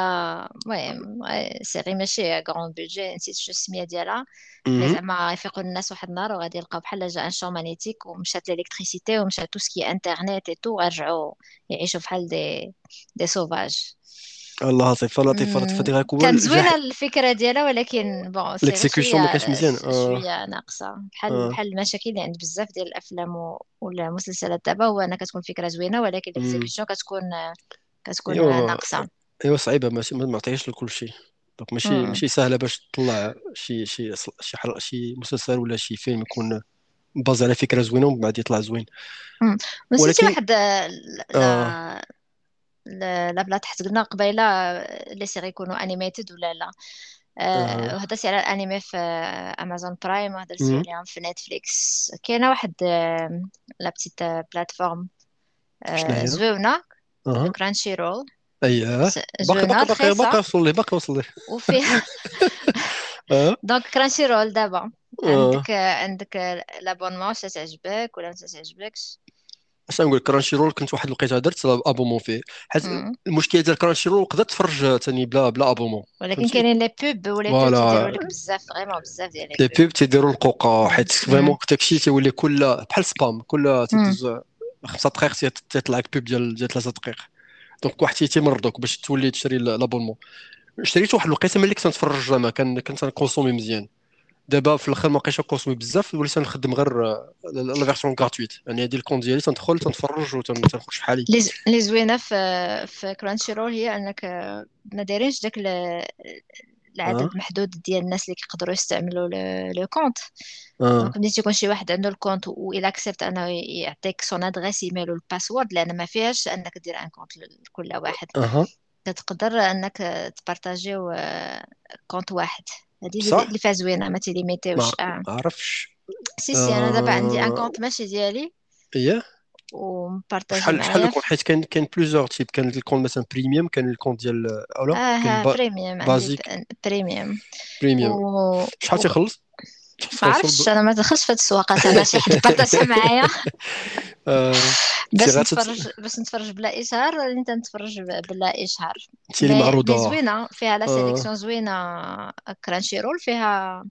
المهم série ماشي grand budget نسيت شو السمية ديالها. زعما يفيقوا الناس واحد النهار وغادي يلقاو بحال جا un champ magnétique ومشات ال électricité ومشات tout ce qui internet et tout ورجعوا يعيشوا بحال des des sauvages الله لطيف لطيف لطيف غيكون كانت زوينة الفكرة ديالها ولكن bon l'exécution ما مزيان شوية ناقصة. بحال آه. بحال المشاكل اللي عند بزاف ديال الأفلام ولا المسلسلات دابا هو انها كتكون فكرة زوينة ولكن l'exécution كتكون كتكون أيوة. ناقصة ايوا صعيبة ماشي ما معطيهاش لكل شيء donc ماشي مم. ماشي سهلة باش تطلع شي شي شي حلقه شي مسلسل ولا شي فيلم يكون basé على فكرة زوينة ومن بعد يطلع زوين ولكن واحد آه. لا بلا تحت قلنا قبيلة les séries يكونوا animated ولا لا آه. وهدرت على الانمي في Amazon Prime وهدرت عليهم في Netflix كاينة واحد la petite plateforme زوينة Crunchyroll اييه باقي باقي باقي باقي وصل لي باقي وصل لي. وفيها donc Crunchyroll دابا عندك عندك l'abonnement واش تعجبك ولا ما تعجبكش اش نقول Crunchyroll كنت واحد الوقيته درت abonnement فيه. حيت المشكلة ديال Crunchyroll قدرت تفرج ثاني بلا بلا abonnement ولكن كاينين les pubs ولا تيديروا لك بزاف vraiment بزاف ديال les pubs تيديروا القوقه حيت vraiment داكشي تيولي كل بحال spam كل تدوز خمسة دقائق تيطلع لك pub ديال ديال ثلاثة دقائق. donc واحد تيمرضوك باش تولي تشري l'abonnement شريت واحد الوقيتة ملي كنت نتفرج زعما كان كنت نكونسومي مزيان. دابا في الآخر ما بقيتش نكونسومي بزاف وليت نخدم غير la version gratuite يعني هذه ال compte ديالي تندخل تنتفرج وتنخرج في حالي اللي زوينه في في Crunchyroll هي أنك ما دايرينش داك العدد آه. محدود ديال الناس اللي كيقدروا يستعملوا le compte. آه. donc ملي تيكون شي واحد عنده ال compte والى accepte أنه يعطيك son adresse email وال password لأن ما فيهاش أنك دير un compte لكل واحد. كتقدر أنك تبارطاجيو compte واحد. هذه اللي فيها زوينه ما تيليميتيوش. ما عرفش سي سي أنا دابا عندي un compte ماشي ديالي. اييه ومبارطاجي شحال شحال ال compte حيت كاين كاين plusieurs types كان ال compte مثلا premium كان ال compte ديال اولا آه بريميوم بازيك بريميوم بريميوم شحال تيخلص؟ ما عرفتش أنا ما دخلتش في هاد السواقات أنا شي حد partage ها معايا. آه، باش نتفرج باش نتفرج بلا إشهار أنت نتفرج بلا إشهار؟ اللي معروضة. زوينة فيها لا آه. sélection زوينة Crunchyroll فيها آه،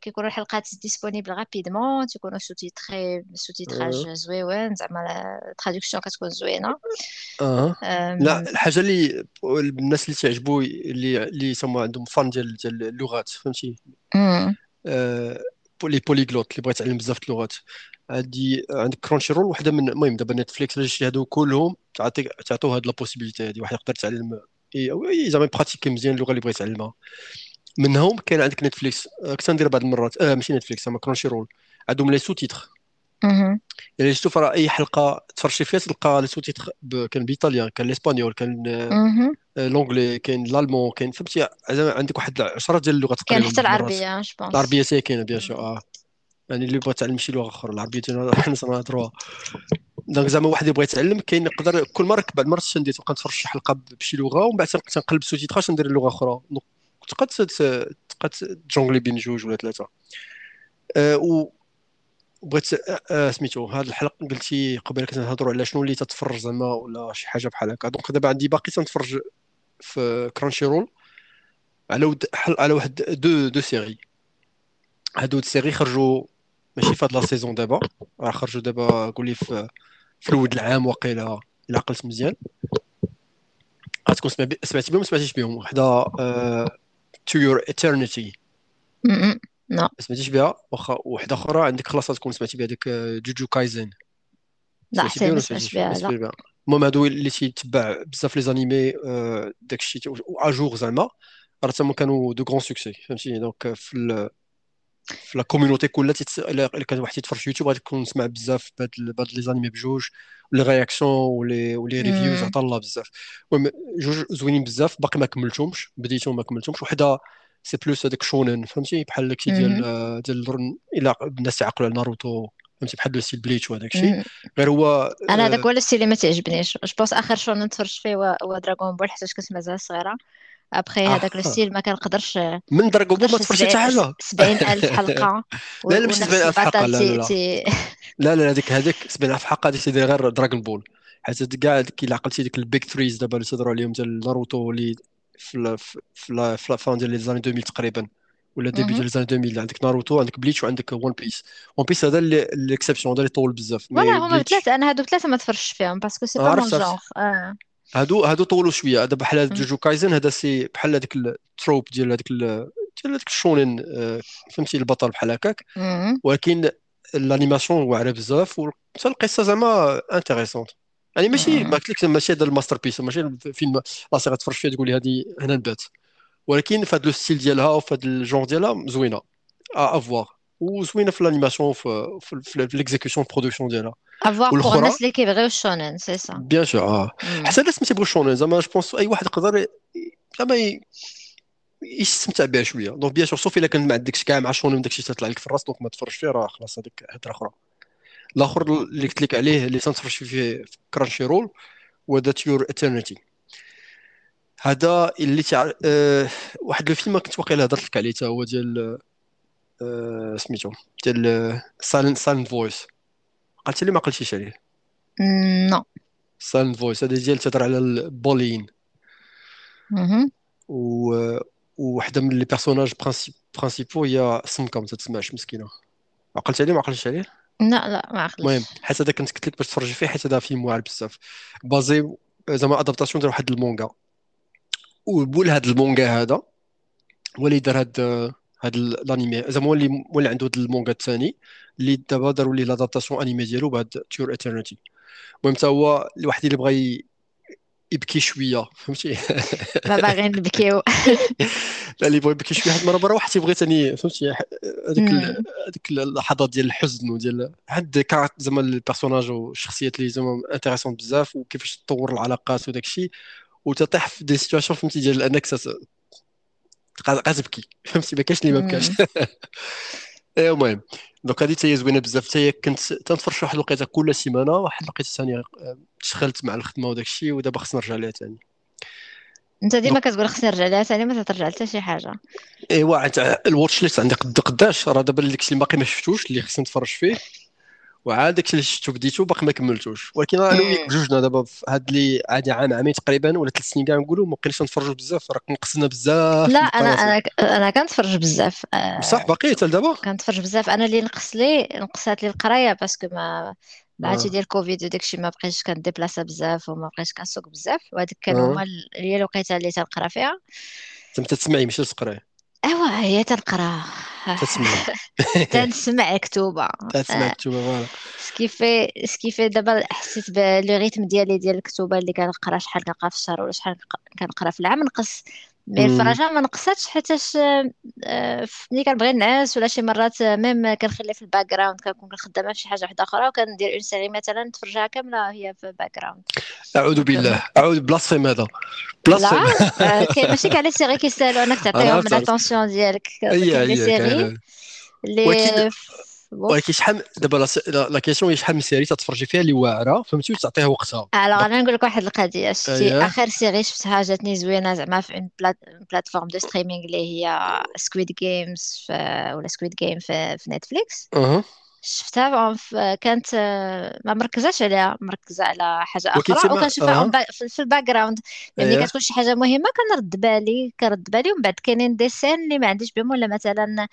كيكونوا الحلقات disponibles rapidement تيكونوا sous-titrés sous-titrage زوين زعما traduction كتكون زوينه آه لا الحاجة اللي الناس اللي تعجبوا اللي اللي يسموا عندهم fans ديال ديال اللغات فهمتي آه les polyglottes اللي بغيت يتعلم بزاف اللغات هادي عندك Crunchyroll وحده من المهم دابا Netflix اللي هادو كلهم تعطيك تعطيو هاد la possibilité هادي واحد يقدر يتعلم زعما pratiquer مزيان اللغة اللي بغى يتعلمها منهم كاين عندك Netflix آه، كنت ندير بعض المرات. آه ماشي Netflix اما Crunchyroll عندهم les sous-titres يعني شفتوا راه أي حلقة تفرجي فيها تلقى les sous-titres كان ب italien كان ال espagnol كان l'anglais كاين ال allemand كاين فهمتي؟ عندك واحد 10 ديال اللغات تقريبا كاين حتى العربية je pense العربية حتى كاينة bien sûr آه. يعني اللي بغى يتعلم شي لغة أخرى العربية حنا تنهضروها donc زعما واحد يبغى يتعلم كاين يقدر كل مرة بعد مرة ندير تبقى شي حلقة بشي لغة ومن بعد تنقلب sous-titrage ندير اللغة أخرى. تقدر تقدر ت jongler بين جوج ولا ثلاثة أه و بغيت أه سميتو هاد الحلقة قلتي قبل كنا نهضروا على شنو اللي تتفرج زعما ولا شي حاجة بحال هكا. donc دابا عندي باقي تنتفرج في Crunchyroll على ود على واحد deux deux séries هادو ال séries خرجوا ماشي في هاد la saison دابا. راه خرجوا دابا قولي في في الأول العام واقيلا إلا عقلت مزيان. غتكون سمعتي بهم سمعتيش بهم. وحده to your eternity. لا سمعتيش بها؟ واخا وحدة أخرى عندك خلاص تكون سمعتي بها ديك Jujutsu Kaisen. لا حتى ما سمعتش بها لا. المهم هادو اللي تيتبع بزاف les animés داك الشيء à jour زعما. راه تما كانوا deux grands succès فهمتي donc في في la communauté كلها الا كان واحد يتفرج في يوتيوب غادي تكون نسمع بزاف بهاد بهاد les animés بجوج و les réactions ولي و les reviews عطا الله بزاف المهم جوج زوينين بزاف باقي ما كملتهمش بديتهم ما كملتهمش وحده c'est plus هذاك shonen فهمتي بحال داكشي ديال ديال الا الناس تعقلوا على ناروتو فهمتي بحال le style Bleach وهذاك الشيء غير هو أنا هذاك هو ال style اللي ما تعجبنيش. je pense آخر shonen تفرجت فيه هو هو Dragon Ball حيت كنت مازال صغيرة. ابخي هذاك le style ما كنقدرش من Ball ما تفرجت حتى حاجة. 70000 حلقة. لا لا ماشي 70000 حلقة. لا لا لا. لا هذيك هذيك 70000 حلقة هذيك سيدي غير Dragon Ball. حيت كاع ديك الا عقلتي ديك ال big three دابا اللي تهضروا عليهم ديال ناروتو اللي في في في fin ديال les années 2000 تقريبا. ولا début ديال les 2000 عندك ناروتو عندك Bleach وعندك One Piece One Piece هذا l'exception هذا اللي طول بزاف. voilà هما ثلاثة أنا هادو ثلاثة ما تفرجتش فيهم parce que c'est pas mon genre هادو هادو طولوا شوية. هذا بحال Jujutsu Kaisen هذا c'est بحال هذاك ال trope ديال هذاك ديال هذاك ال shonen آه، فهمتي؟ البطل بحال هكاك. ولكن l'animation واعرة بزاف وحتى القصة زعما intéressante يعني ماشي ما قلت لك ماشي هذا ال masterpiece ماشي فيلم راسي غتفرج فيه تقول لي هذه هنا نبات. ولكن في هذا ال style ديالها وفي هذا الجون ديالها زوينه à voir وزوينه في l'animation في في l'exécution production ديالها à voir pour الناس اللي كيبغيو ال shonen c'est ça bien sûr آه حتى الناس ما تيبغيو ال shonen زعما je pense اي واحد يقدر زعما يستمتع بها شوية donc bien sûr sauf si الا كان ما عندكش كاع مع shonen داكشي تطلع لك في الراس donc ما تفرج فيه راه خلاص هذيك هضره أخرى الآخر اللي قلت لك عليه اللي تنتفرج فيه في Crunchyroll هو to your eternity هذا اللي تع... أه... واحد الفيلم كنت واقيلا هضرت لك عليه حتى هو ديال. سميتو ديال silent silent voice قلت لي ما قلتيش عليه non. silent voice هذا ديال تهضر على ال bullying و وحده من les personnages principaux هي سمكه ما تسمعش مسكينه عقلت عليه؟ ما عقلتش عليه لا لا ما عقلتش المهم حيت هذا كنت قلت لك باش تفرجي فيه حيت هذا فيلم واعر بزاف. basé زعما adaptation ديال واحد المونغا وبول هذا المونغا هذا هو اللي دار هاد هاد ال animé زعما هو اللي هو اللي عنده هاد المونغا الثاني اللي دابا داروا ليه l'adaptation animé ديالو بهاد to your eternity المهم حتى هو الواحد اللي بغى يبكي شوية فهمتي؟ ما باغيين نبكيو. لا اللي بغى يبكي شوية واحد المرة برا واحد تيبغي ثاني فهمتي؟ هذيك هذيك اللحظات ديال الحزن وديال عند كارت زعما ال personnages والشخصيات اللي زعما intéressants بزاف وكيفاش تطور العلاقات وداك الشيء وتطيح في des situations فهمتي؟ ديال أنك تبقى تبكي فهمتي؟ ما كاينش اللي ما بكاش. إيه المهم. donc هذه حتى هي زوينة بزاف. حتى هي كنت تنتفرج واحد الوقيتة كل سيمانة واحد الوقيتة ثانية تشغلت مع الخدمة وداك الشيء ودابا خصنا نرجع لها ثاني انت ديما كتقول خصني نرجع لها ثاني ما ترجع حتى شي حاجة. ايوا ال watch list عندي قد قداش؟ راه دابا داكشي اللي باقي ما شفتوش اللي خصني نتفرج فيه. وعاد داكشي اللي شفتو بديتو باقي ما كملتوش. ولكن أنا وياك بجوجنا دابا في هاد اللي عادي عام عامين تقريبا ولا ثلاث سنين كاع نقولوا ما بقيناش نتفرجوا بزاف راه نقصنا بزاف لا أنا أنا أنا كنتفرج بزاف. صح باقي حتى لدابا؟ كنتفرج بزاف. أنا اللي نقص لي نقصات لي القراية parce que ما بعد ديال كوفيد وداك الشيء ما بقيتش كنديبلاصا بزاف وما بقيتش كنسوق بزاف وهذيك كانوا هما هي الوقيتة اللي تنقرا فيها. انت تسمعي ماشي تقراي. ايوا هي تنقرأ. تسمع. تنسمع كتوبه تسمع كتوبه فوالا. سكيفي سكيفي دابا حسيت ب le rythme ديالي ديال الكتوبه اللي كنقرأ شحال كنقرأ في الشهر ولا شحال كنقرأ في العام نقص mais الفرجه ما نقصتش حيتاش آه، ملي كنبغي نعس ولا شي مرات même كنخلي في ال background كنكون خدامة في شي حاجة واحدة أخرى وكندير une série مثلا نتفرجها كاملة هي في ال background اعوذ بالله. أعوذ blasphème هذا. blasphème لا آه، كاين ماشي كاع les séries كيستاهلوا انك تعطيهم l'attention ديالك les séries اللي ولكن شحال دابا la question هي شحال من série تتفرجي فيها اللي واعرة فهمتي؟ وتعطيها وقتها. alors أنا نقول لك واحد القضية شفتي؟ آخر série شفتها جاتني زوينة زعما في une plateforme de streaming اللي هي Squid Games ولا Squid Game في, في Netflix شفتها كانت ما مركزاش عليها مركزة على حاجة أخرى وكنشوفها في الباك جراوند ملي كتكون شي حاجة مهمة كنرد بالي كنرد بالي ومن بعد كاينين دي سين اللي ما عنديش بهم ولا مثلا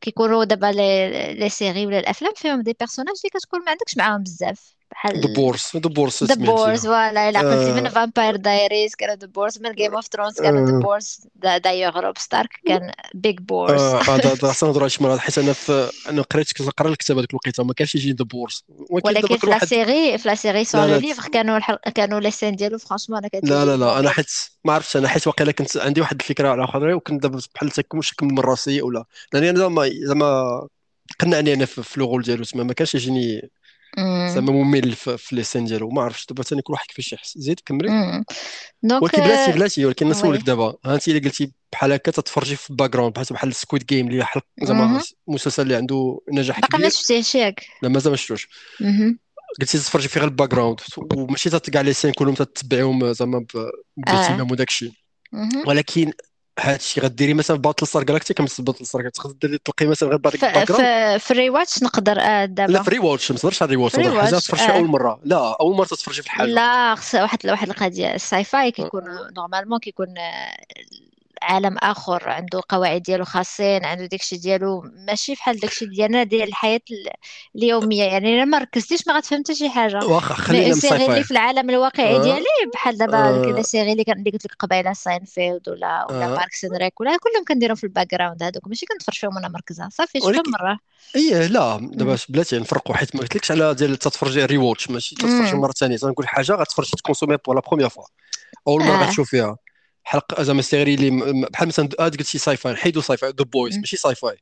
كيكونوا دابا لي سيري ولا الأفلام فيهم دي بيرسوناج اللي كتكون ما عندكش معاهم بزاف. بحال ذا بورس ذا بورس ذا بورس فوالا إلا قلتي من فامباير دايريز كان ذا بورس من جيم اوف ثرونز كان ذا بورس دايوغ روب ستارك كان بيج بورس هذا هذا خصنا نهضروا شي مرات حيت أنا في أنا قريت كنقرا الكتاب هذيك الوقيته ما كانش يجي ذا بورس ولكن في لا سيري في لا سيري سون لو ليفر كانوا كانوا لي سين ديالو فرانشمون أنا لا لا لا. أنا حيت ما عرفتش أنا. حيت واقيلا كنت عندي واحد الفكرة على أخرى وكنت دابا بحال شكل من راسي ولا. لأني أنا زعما زعما قنعني أنا في لو رول ديالو تما ما كانش يجيني. زعما ممل في, لي سين ديالو ما عرفتش دابا ثاني كل واحد كيفاش يحس زيد كملي. دونك ولكن بلاتي بلاتي ولكن نسولك دابا. ها انت إلا قلتي بحال هكا تتفرجي في الباك جراوند بحال بحال سكويد جيم اللي حلق زعما مهم. مسلسل اللي عنده نجاح باقي ما كبير. شفتيهش ياك. لا مازال ما شفتوش. مهم. قلتي تتفرجي في غير الباك جراوند وماشي تت- كاع لي سين كلهم تتبعهم زعما آه. باهتمام وداك الشيء مهم. ولكن هاد الشيء غديري مثلا باتل ستار جالاكتيك مثل باتل ستار تقدر تلقي مثلا غير. جراوند في الري واتش نقدر لا دابا. في ري واتش ما تهضرش على واتش الري تهضر حاجة واتش تفرج فيها أول مرة. لا أول مرة تتفرجي في الحاجة. لا خص واحد واحد القضية ال sci-fi كيكون normalement كيكون آه، عالم آخر عنده قواعد ديالو خاصين عنده داكشي ديالو ماشي بحال داكشي ديالنا ديال الحياة ال- اليومية. يعني الا ما ركزتيش ما غتفهم حتى شي حاجة. واخا خلينا ال sci-fi في العالم الواقعي آه. ديالي بحال دابا ديك لا آه série اللي قلت لك قبيلة ساينفيلد ولا ولا آه. Parks Rec ولا كلهم كنديرهم في ال background هذوك ماشي كنتفرج فيهم وأنا مركزة. صافي شفتهم ولكن مرة. إيه لا. دابا. بلاتي نفرقوا حيت ما قلتلكش على ديال تتفرجي rewatch ماشي تتفرجي. مرة ثانية. تنقول حاجة غتفرجي تكونسومي pour la première fois أول مرة آه. غتشوف فيها. حلقة زعما série اللي بحال مثلا اد قلتي sci-fi نحيدو sci-fi The Boys. ماشي sci-fi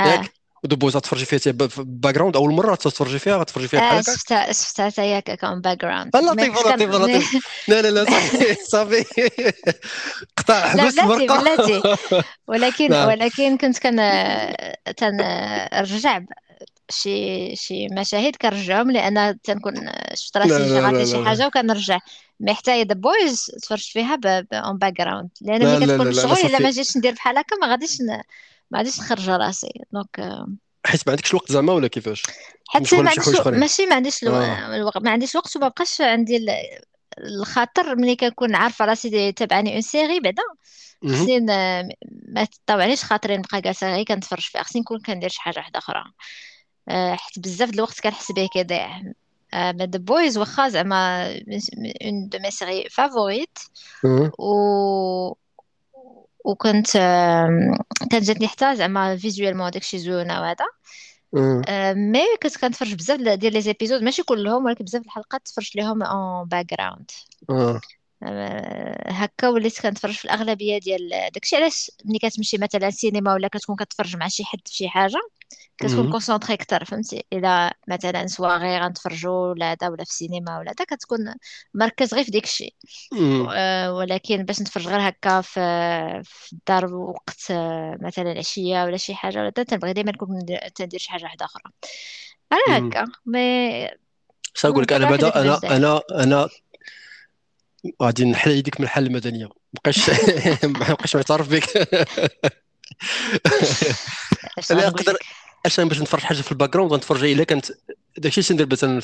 آه. ياك؟ The Boys غتفرجي فيها background أول مرة تتفرجي فيها غتفرجي فيها بحال آه هكاك؟ شفتها شفتها حتى هي en back ground آه، لطيف لطيف لطيف لا لا لا صافي صافي. قطع حبس بلاتي البرقه بلاتي ولكن نعم. ولكن كنت كان تنرجع شي شي مشاهد كنرجعهم لأن تنكون شفت راسي شغلت لا شي حاجة وكنرجع. mais حتى The Boys تفرجت فيها en background لأن لا ملي كتكون مشغول إلا ما جيتش ندير بحال هكا ما غاديش ن... ما غاديش نخرج راسي. donc حيت ما عندكش الوقت زعما ولا كيفاش؟ مشغول ما عنديش ماشي ما عنديش آه. الوقت ما عنديش الوقت وما بقاش عندي ال- الخاطر ملي كنكون عارفة راسي تابعاني une série بعدا. خصني ما تطاوعنيش خاطري نبقى جالسة غير كنتفرج فيها. خصني نكون كندير شي حاجة واحدة أخرى. آه، حيت بزاف د الوقت كنحس به كيضيع The Boys واخا زعما une de mes séries favorites. و وكنت آم، كانت جاتني حتى زعما visuellement داكشي زوينه وهذا. آه، mais كنت كنتفرج بزاف ديال les épisodes ماشي كلهم ولكن بزاف الحلقات تفرجت ليهم en background هكا وليت كنتفرج في الأغلبية ديال داكشي علاش ملي كتمشي مثلا سينما ولا كتكون كتفرج مع شي حد في شي حاجة كتكون. concentré أكثر فهمتي إلا مثلا سواغي غنتفرجوا ولا هذا ولا في السينما ولا هذا كتكون مركز غير في ديك الشيء. آه، ولكن باش نتفرج غير هكا في في الدار وقت آه، مثلا العشية ولا شي حاجة ولا تنبغي ديما نكون ندير- تندير شي حاجة واحدة أخرى على. هكا mais اش نقول لك أنا بعدا أنا أنا أنا غادي نحل يديك من الحاله المدنية. مابقاش مابقاش معترف بك. اش أنا غنقول نقدر عشان باش نتفرج حاجة في ال background غنتفرج إلا كانت داكشي اللي تندير مثلا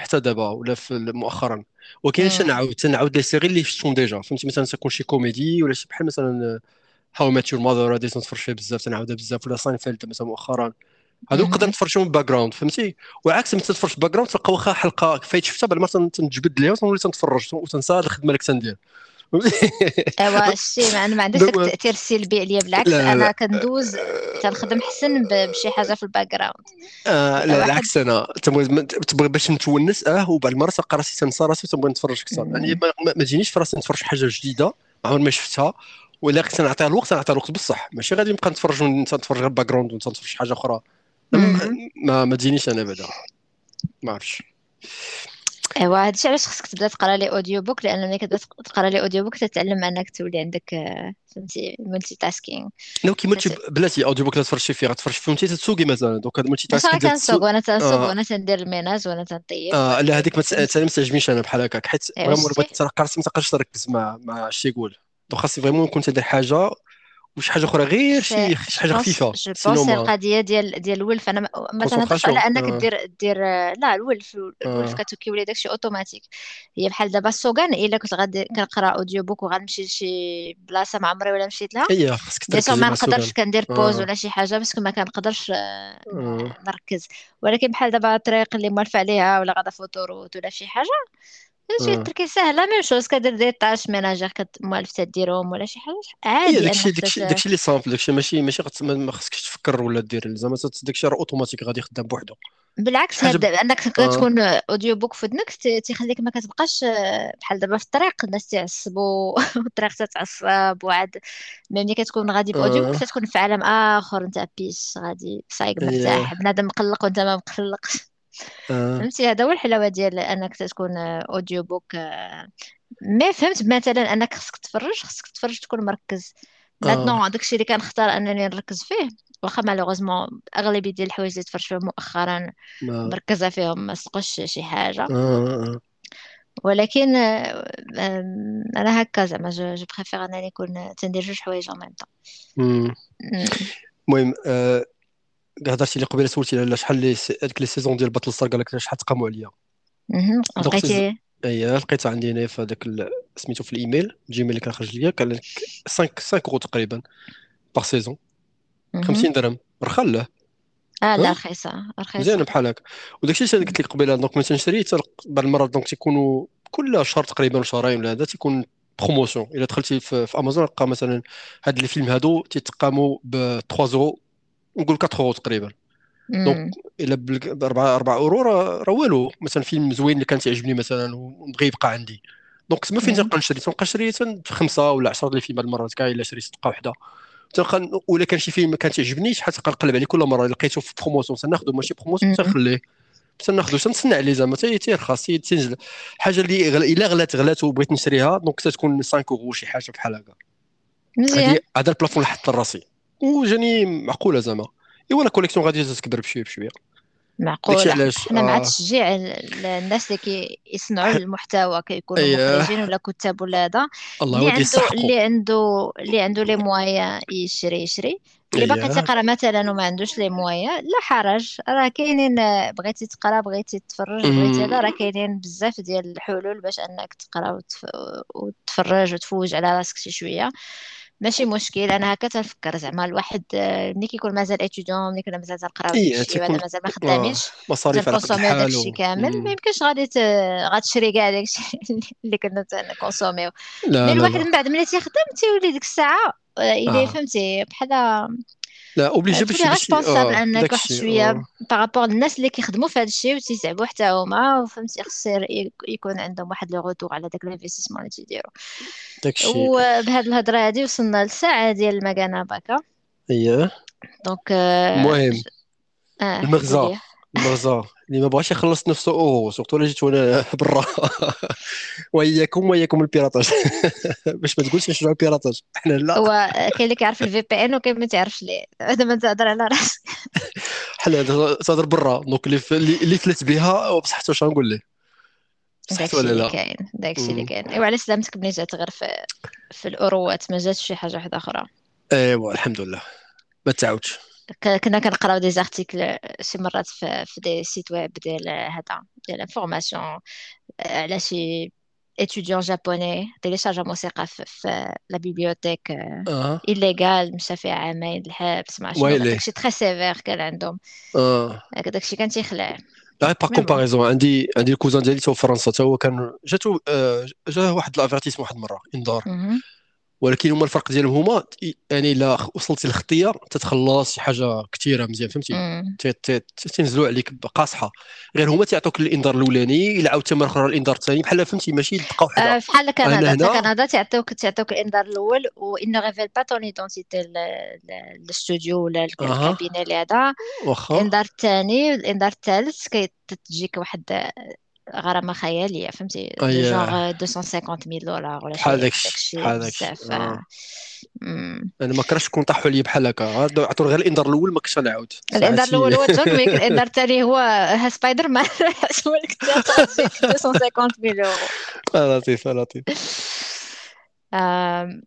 حتى دابا ولا في مؤخرا. مم. تنعاود تنعاود les séries اللي شفتهم déjà. فهمتي؟ مثلا تكون شي كوميدي ولا شي بحال مثلا How I Met Your Mother هادي تنتفرج فيها بزاف تنعاودها بزاف. ولا ساينفيلد مثلا مؤخرا. هادوك نقدر مهم. نتفرجهم background فهمتي؟ وعكس ملي تتفرج background تلقى واخا حلقة فايت شفتها بعد ما تن- تنجبد ليها وتنولي تنتفرج وتنسى الخدمة اللي كنت ندير. ايوا ما أنا ما داك دابا- التأثير السلبي عليا بالعكس لا لا أنا كندوز تنخدم حسن بشي حاجة في ال background آه لا العكس أنا. تبغي باش نتونس آه وبعد المره تلقى راسي تنسى راسي وتنبغي نتفرج أكثر. يعني. ما, تجينيش في راسي نتفرج حاجة جديدة عمر ما شفتها ولا كنت نعطيها الوقت نعطيها الوقت بصح. ماشي غادي نبقى نتفرج ونتفرج غير background ونتفرج حاجة أخرى. ما, مم. ما, ما تجينيش أنا بعدا. ما عرفتش. ايوا هادشي علاش خصك تبدا تقرا لي audiobook لأن ملي كتبدا تقرا لي audiobook تتعلم انك تولي عندك آه، فهمتي multitasking لو كيما تشوف بلاتي audiobook لا تفرجي فيه غتفرج فهمتي تتسوقي مثلا. donc هاد multi واش tasking أنا كنسوق وأنا تنسوق آه. وأنا تندير ال ménage وأنا تنطيب. وأنا لا هذيك ما تعجبنيش أنا بحال هكاك حيت ايوا vraiment ما تقدرش تركز مع مع اش تيقول donc خاصني vraiment نكون تندير حاجة وشي حاجة أخرى غير شي شي حاجة خفيفة je pense القضية ديال ديال الولف. أنا ما تنهضرش على أنك آه. دير دير لا الولف الولف آه. كتكيولي داكشي أوتوماتيك. هي بحال دابا السوغان إلا كنت غادي كنقرأ audiobook وغنمشي لشي بلاصة ما عمري ولا مشيت لها هي خاصك تركزي ما مع نقدرش كندير pause آه ولا شي حاجة parce que ما كنقدرش نركز. ولكن بحال دابا الطريق اللي موالفة عليها ولا غادا في autoroute ولا شي حاجة شي آه التركيز سهله même chose كدير des tâches ménagères كتموالف تديرهم ولا شي حاجة عادي داكشي داكشي. داكشي اللي simple داكشي ماشي ماشي ما خصكش تفكر ولا دير زعما داكشي راه اوتوماتيك غادي يخدم بوحدو بالعكس ب... انك آه تكون audiobook في ودنك تيخليك ما كتبقاش آه، بحال دابا في الطريق الناس تعصبوا والطريق تتعصب وعاد ملي كتكون غادي ب audiobook آه تكون في عالم اخر en paix غادي سايق مرتاح بنادم مقلق وانت ما مقلقش آه فهمتي؟ هذا هو الحلاوة ديال أنك تكون audiobook mais فهمت مثلا أنك خصك تفرج خصك تفرج تكون مركز. maintenant داكشي اللي كنختار أنني نركز فيه واخا malheureusement أغلبية ديال الحوايج اللي تفرجت فيهم مؤخرا مركزة فيهم ما سقش شي حاجة. ولكن آه، آم، أنا هكا زعما je préfère أنني نكون تندير جوج حوايج ان ميم. طون المهم آه، هضرتي لي قبيلة سولتي على شحال لي هذيك les saisons ديال باتل ستار قال لك شحال تقاموا عليا. لقيتي؟ إي لقيتها عندي هنا في هذاك. سميتو في الإيميل جيميل اللي كان خرج ليا قال لك 5 5 اورو تقريبا par saison مهم. 50 درهم. رخا لا آه لا ها رخيصة مزيانه رخيصه بحال هكا. وداك الشيء اللي قلت لك قبيلة donc ملي تنشري تلق- بعض المرات donc تيكونوا كل شهر تقريبا ولا شهرين ولا هذا تيكون promotion إلا دخلتي في, في امازون تلقى مثلا هاد الفيلم هادو تيتقاموا ب 3 اورو نقول 4 اورو تقريبا. donc. إلا ب 4 4 أورو راه والو. مثلا فيلم زوين اللي كان تيعجبني مثلا ونبغي يبقى عندي. donc تما فين. تنبقى نشري؟ تنبقى نشري خمسة ولا 10 ديال الفيلم المرات كاع إلا شريت صفقه وحدة. تلقى ولا كان شي فيلم ما كان تعجبني شحال تلقى نقلب عليه كل مرة. لقيته في promotion تناخذو ماشي promotion. تنخليه تناخذو تنتسنى عليه زعما. تي- تيرخص تي- تنزل. حاجة اللي غل... إلا غلات غلات وبغيت نشريها donc تتكون 5 اورو شي حاجة بحال هكا. مزيان. هذا ال plafond اللي حط لراسي. وجاني معقولة زعما. ايوا la collection غادي تكبر بشوية بشوية. علاش؟ حنا مع آه. تشجيع ال- الناس اللي كي يصنعوا ح... المحتوى كيكونوا إيه مخرجين ولا كتاب ولا هذا. الله اللي عنده اللي عنده اللي عنده les moyens يشري يشري. اللي باقي إيه تيقرا مثلا وما عندوش les moyens لا حرج. راه كاينين بغيتي تقرا بغيتي تفرج بغيتي هذا راه كاينين بزاف ديال الحلول باش إنك تقرا وتف... وتفرج وتفوج على راسك شي شوية. ماشي مشكل. أنا هكا تنفكر زعما الواحد آه، ملي كيكون مازال étudiant ملي كنا مازال تنقراو إيه داكشي ولا مازال ما خدامينش مصاريف على قد الحال داكشي. كامل. ما. يمكنش غادي ت... غتشري كاع داكشي اللي كنا تنكونسوميو mais الواحد من بعد ملي تيخدم تيولي ديك الساعة آه، إلى آه. فهمتي بحال لا obligé باش تولي باش responsable انك واحد شوية par rapport للناس اللي كيخدموا في هذا الشيء وتيتعبوا حتى هما فهمتي خص يكون عندهم واحد le retour على داك ال investissement اللي تيديروا داك الشيء وبهاد الهضرة هادي وصلنا للساعه ديال المكانه باكا إيه donc المهم آه، المغزى. المغزى اللي ما بغاش يخلص نفسه oh surtout الا جيت وأنا برا. وإياكم وإياكم ال piratage. باش ما تقولش نشجعوا ال piratage. إحنا لا. هو كاين اللي كيعرف ال VPN وكاين ما تعرفش ليه. هذا ما تهضر على راسك. حنا تهضر برا. donc اللي اللي فلت بها بصحته اش غنقول ليه؟ صحت داكشي ولا اللي لا كاين. داكشي اللي. كاين. إيوا على سلامتك ملي جات غير في في الأوروات؟ ما جاتش شي حاجة واحدة أخرى؟ إيوا الحمد لله. ما تعاودش. كنا كنقراو des articles شي مرات في, في des sites web ديال هذا ديال information على شي étudiant japonais télécharge موسيقى في, في la bibliothèque illégale مشى فيها عامين الحبس مع شنو داكشي très sévère كان عندهم. أه. هاك داكشي كان تيخلع. لا بون كومباريزون عندي عندي الكوزان ديالي تو في فرنسا تا هو كان جاتو آه، جاه واحد الافيرتيسمون واحد المره إنذار. ولكن هما الفرق ديالهم هما يعني إلا وصلتي للخطيه تتخلص شي حاجة كثيره مزيان فهمتي؟ تنزلوا عليك بقاصحة. غير هما تيعطوك الإنذار الأولاني إلا عاودتي مره أخرى الإنذار الثاني بحال فهمتي ماشي دقه فحال أنا كندا كندا تعطيوك تعطيوك الإنذار الأول و il ne révèle pas ton identité الاستوديو ولا الكابينه اللي هذا واخا. الإنذار الثاني الإنذار الثالث كتجيك واحد غرامة خيالية فهمتي؟ جونغ 250 ميل دولار ولا شي داكشي داكشي بزاف. آه. أنا ما كرهتش كون طاحوا لي بحال هكا. عطوا غير الإنذار الأول ما كنتش غنعاود. الإنذار ساعتي الأول هو جون ويك الإنذار الثاني هو ها سبايدر مان هو اللي كنت 250 ميل يورو آه، لطيف لطيف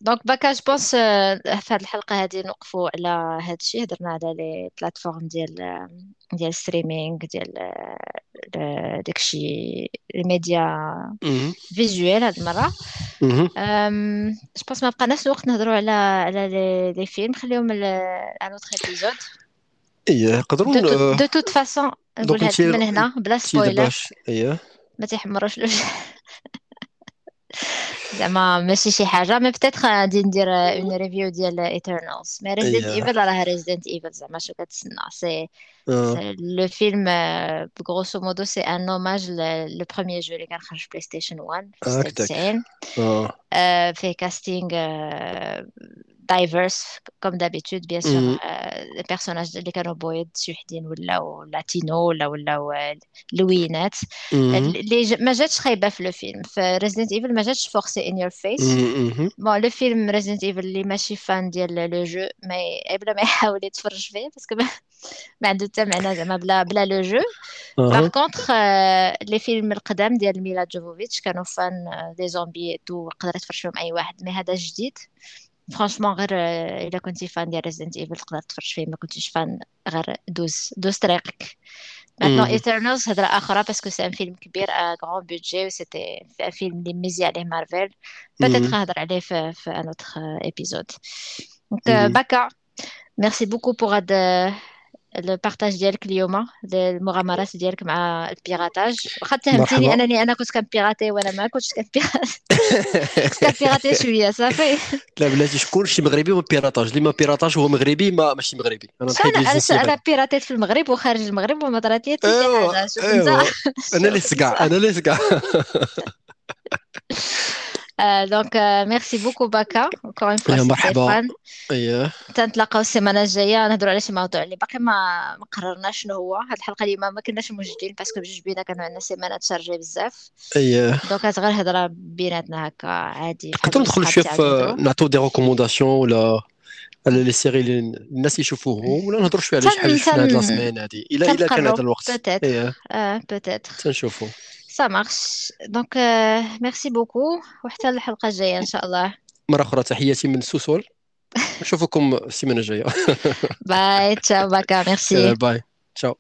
donc باكا je pense في هذه الحلقة هذه نوقفوا على هذا الشيء. هضرنا على les plateformes ديال de streaming ديال ال- داكشي الـ média. visuel هاد. أم، je pense ما بقناش الوقت نهضروا على على les, films. خليهم un autre épisode إيه نقدروا دو توت فاسون نقولها من هنا بلا spoiler إيه. ما تيحمروش. الوجه زعما ماشي شي حاجة mais peut-être غادي ندير une review ديال ايترنالز mais ريزيدنت ايفل راه ريزيدنت ايفل زعما شو كتسنى. c'est le film grosso modo c'est un hommage le premier jeu اللي كان خرج بلاي ستيشن 1 في هكذاك 96 آه آه، فيه casting آه، diverse comme d'habitude bien sûr. ال personnages اللي كانوا بويض شي ولاو latino ولا ولاو لوينات. اللي ما جاتش خايبه في لو فيلم في ريزيدنت ايفل ما جاتش forcé in your face. bon le film ريزيدنت ايفل اللي ماشي fan ديال le jeu ما بلا ما يحاول يتفرج فيه parce que ما عنده حتى معنى زعما بلا بلا le jeu par أها contre les films القدام ديال ميلا جوفوفيتش كانوا fun des zombies tout يقدر يتفرج فيهم اي واحد mais هذا جديد franchement غير آه، إلا كنتي fan ديال ريزيدنت ايفل تقدر تفرج فيه ما كنتيش fan غير دوز دوز طريقك Maintenant, مهم. Eternals, هضرة أخرى parce que c'est un film كبير à grand budget و c'était un film اللي ميزي عليه مارفل peut-être مهم. نهضر عليه في, في un autre euh, épisode donc euh, مهم. Baka merci beaucoup pour هاد ال partage ديالك اليوم المغامرات ديالك مع ال piratage واخا اتهمتيني مرحبا انني أنا كنت كنبيراتي وأنا ما كنتش كنبيراتي كنت كنبيراتي شوية صافي لا بلاتي شكون شي مغربي ما بيراطاج اللي ما بيراطاج هو مغربي ما ماشي مغربي أنا أنا أنا بيراتيت في المغرب وخارج المغرب وما طرات لي حتى حاجة شوف انت أنا اللي انت أنا اللي سقع Donc, euh, merci beaucoup, Baka. Encore une fois, مرحبا. اييه تنتلاقاو السيمانة الجاية. نهضروا على شي موضوع اللي باقي ما ما قررناش شنو هو. هاد الحلقة اليوم ما كناش موجودين parce que بجوج بينا كانوا عندنا سيمانة chargée بزاف. اييه donc غير هضرة بيناتنا هكا عادي. نقدروا ندخلوا شوية في نعطيو des recommandations ولا على les séries اللي الناس يشوفوهم ولا نهضروا شوية على شي حاجة تن شفنا هاد la semaine هادي. الا إلا كان هذا الوقت. اييه آه peut-être. Marche. Donc euh, merci beaucoup. وحتى الحلقة الجاية إن شاء الله. مرة أخرى تحياتي من سوسول. نشوفكم السيمانة الجاية. باي تشاو باكا ميرسي باي تشاو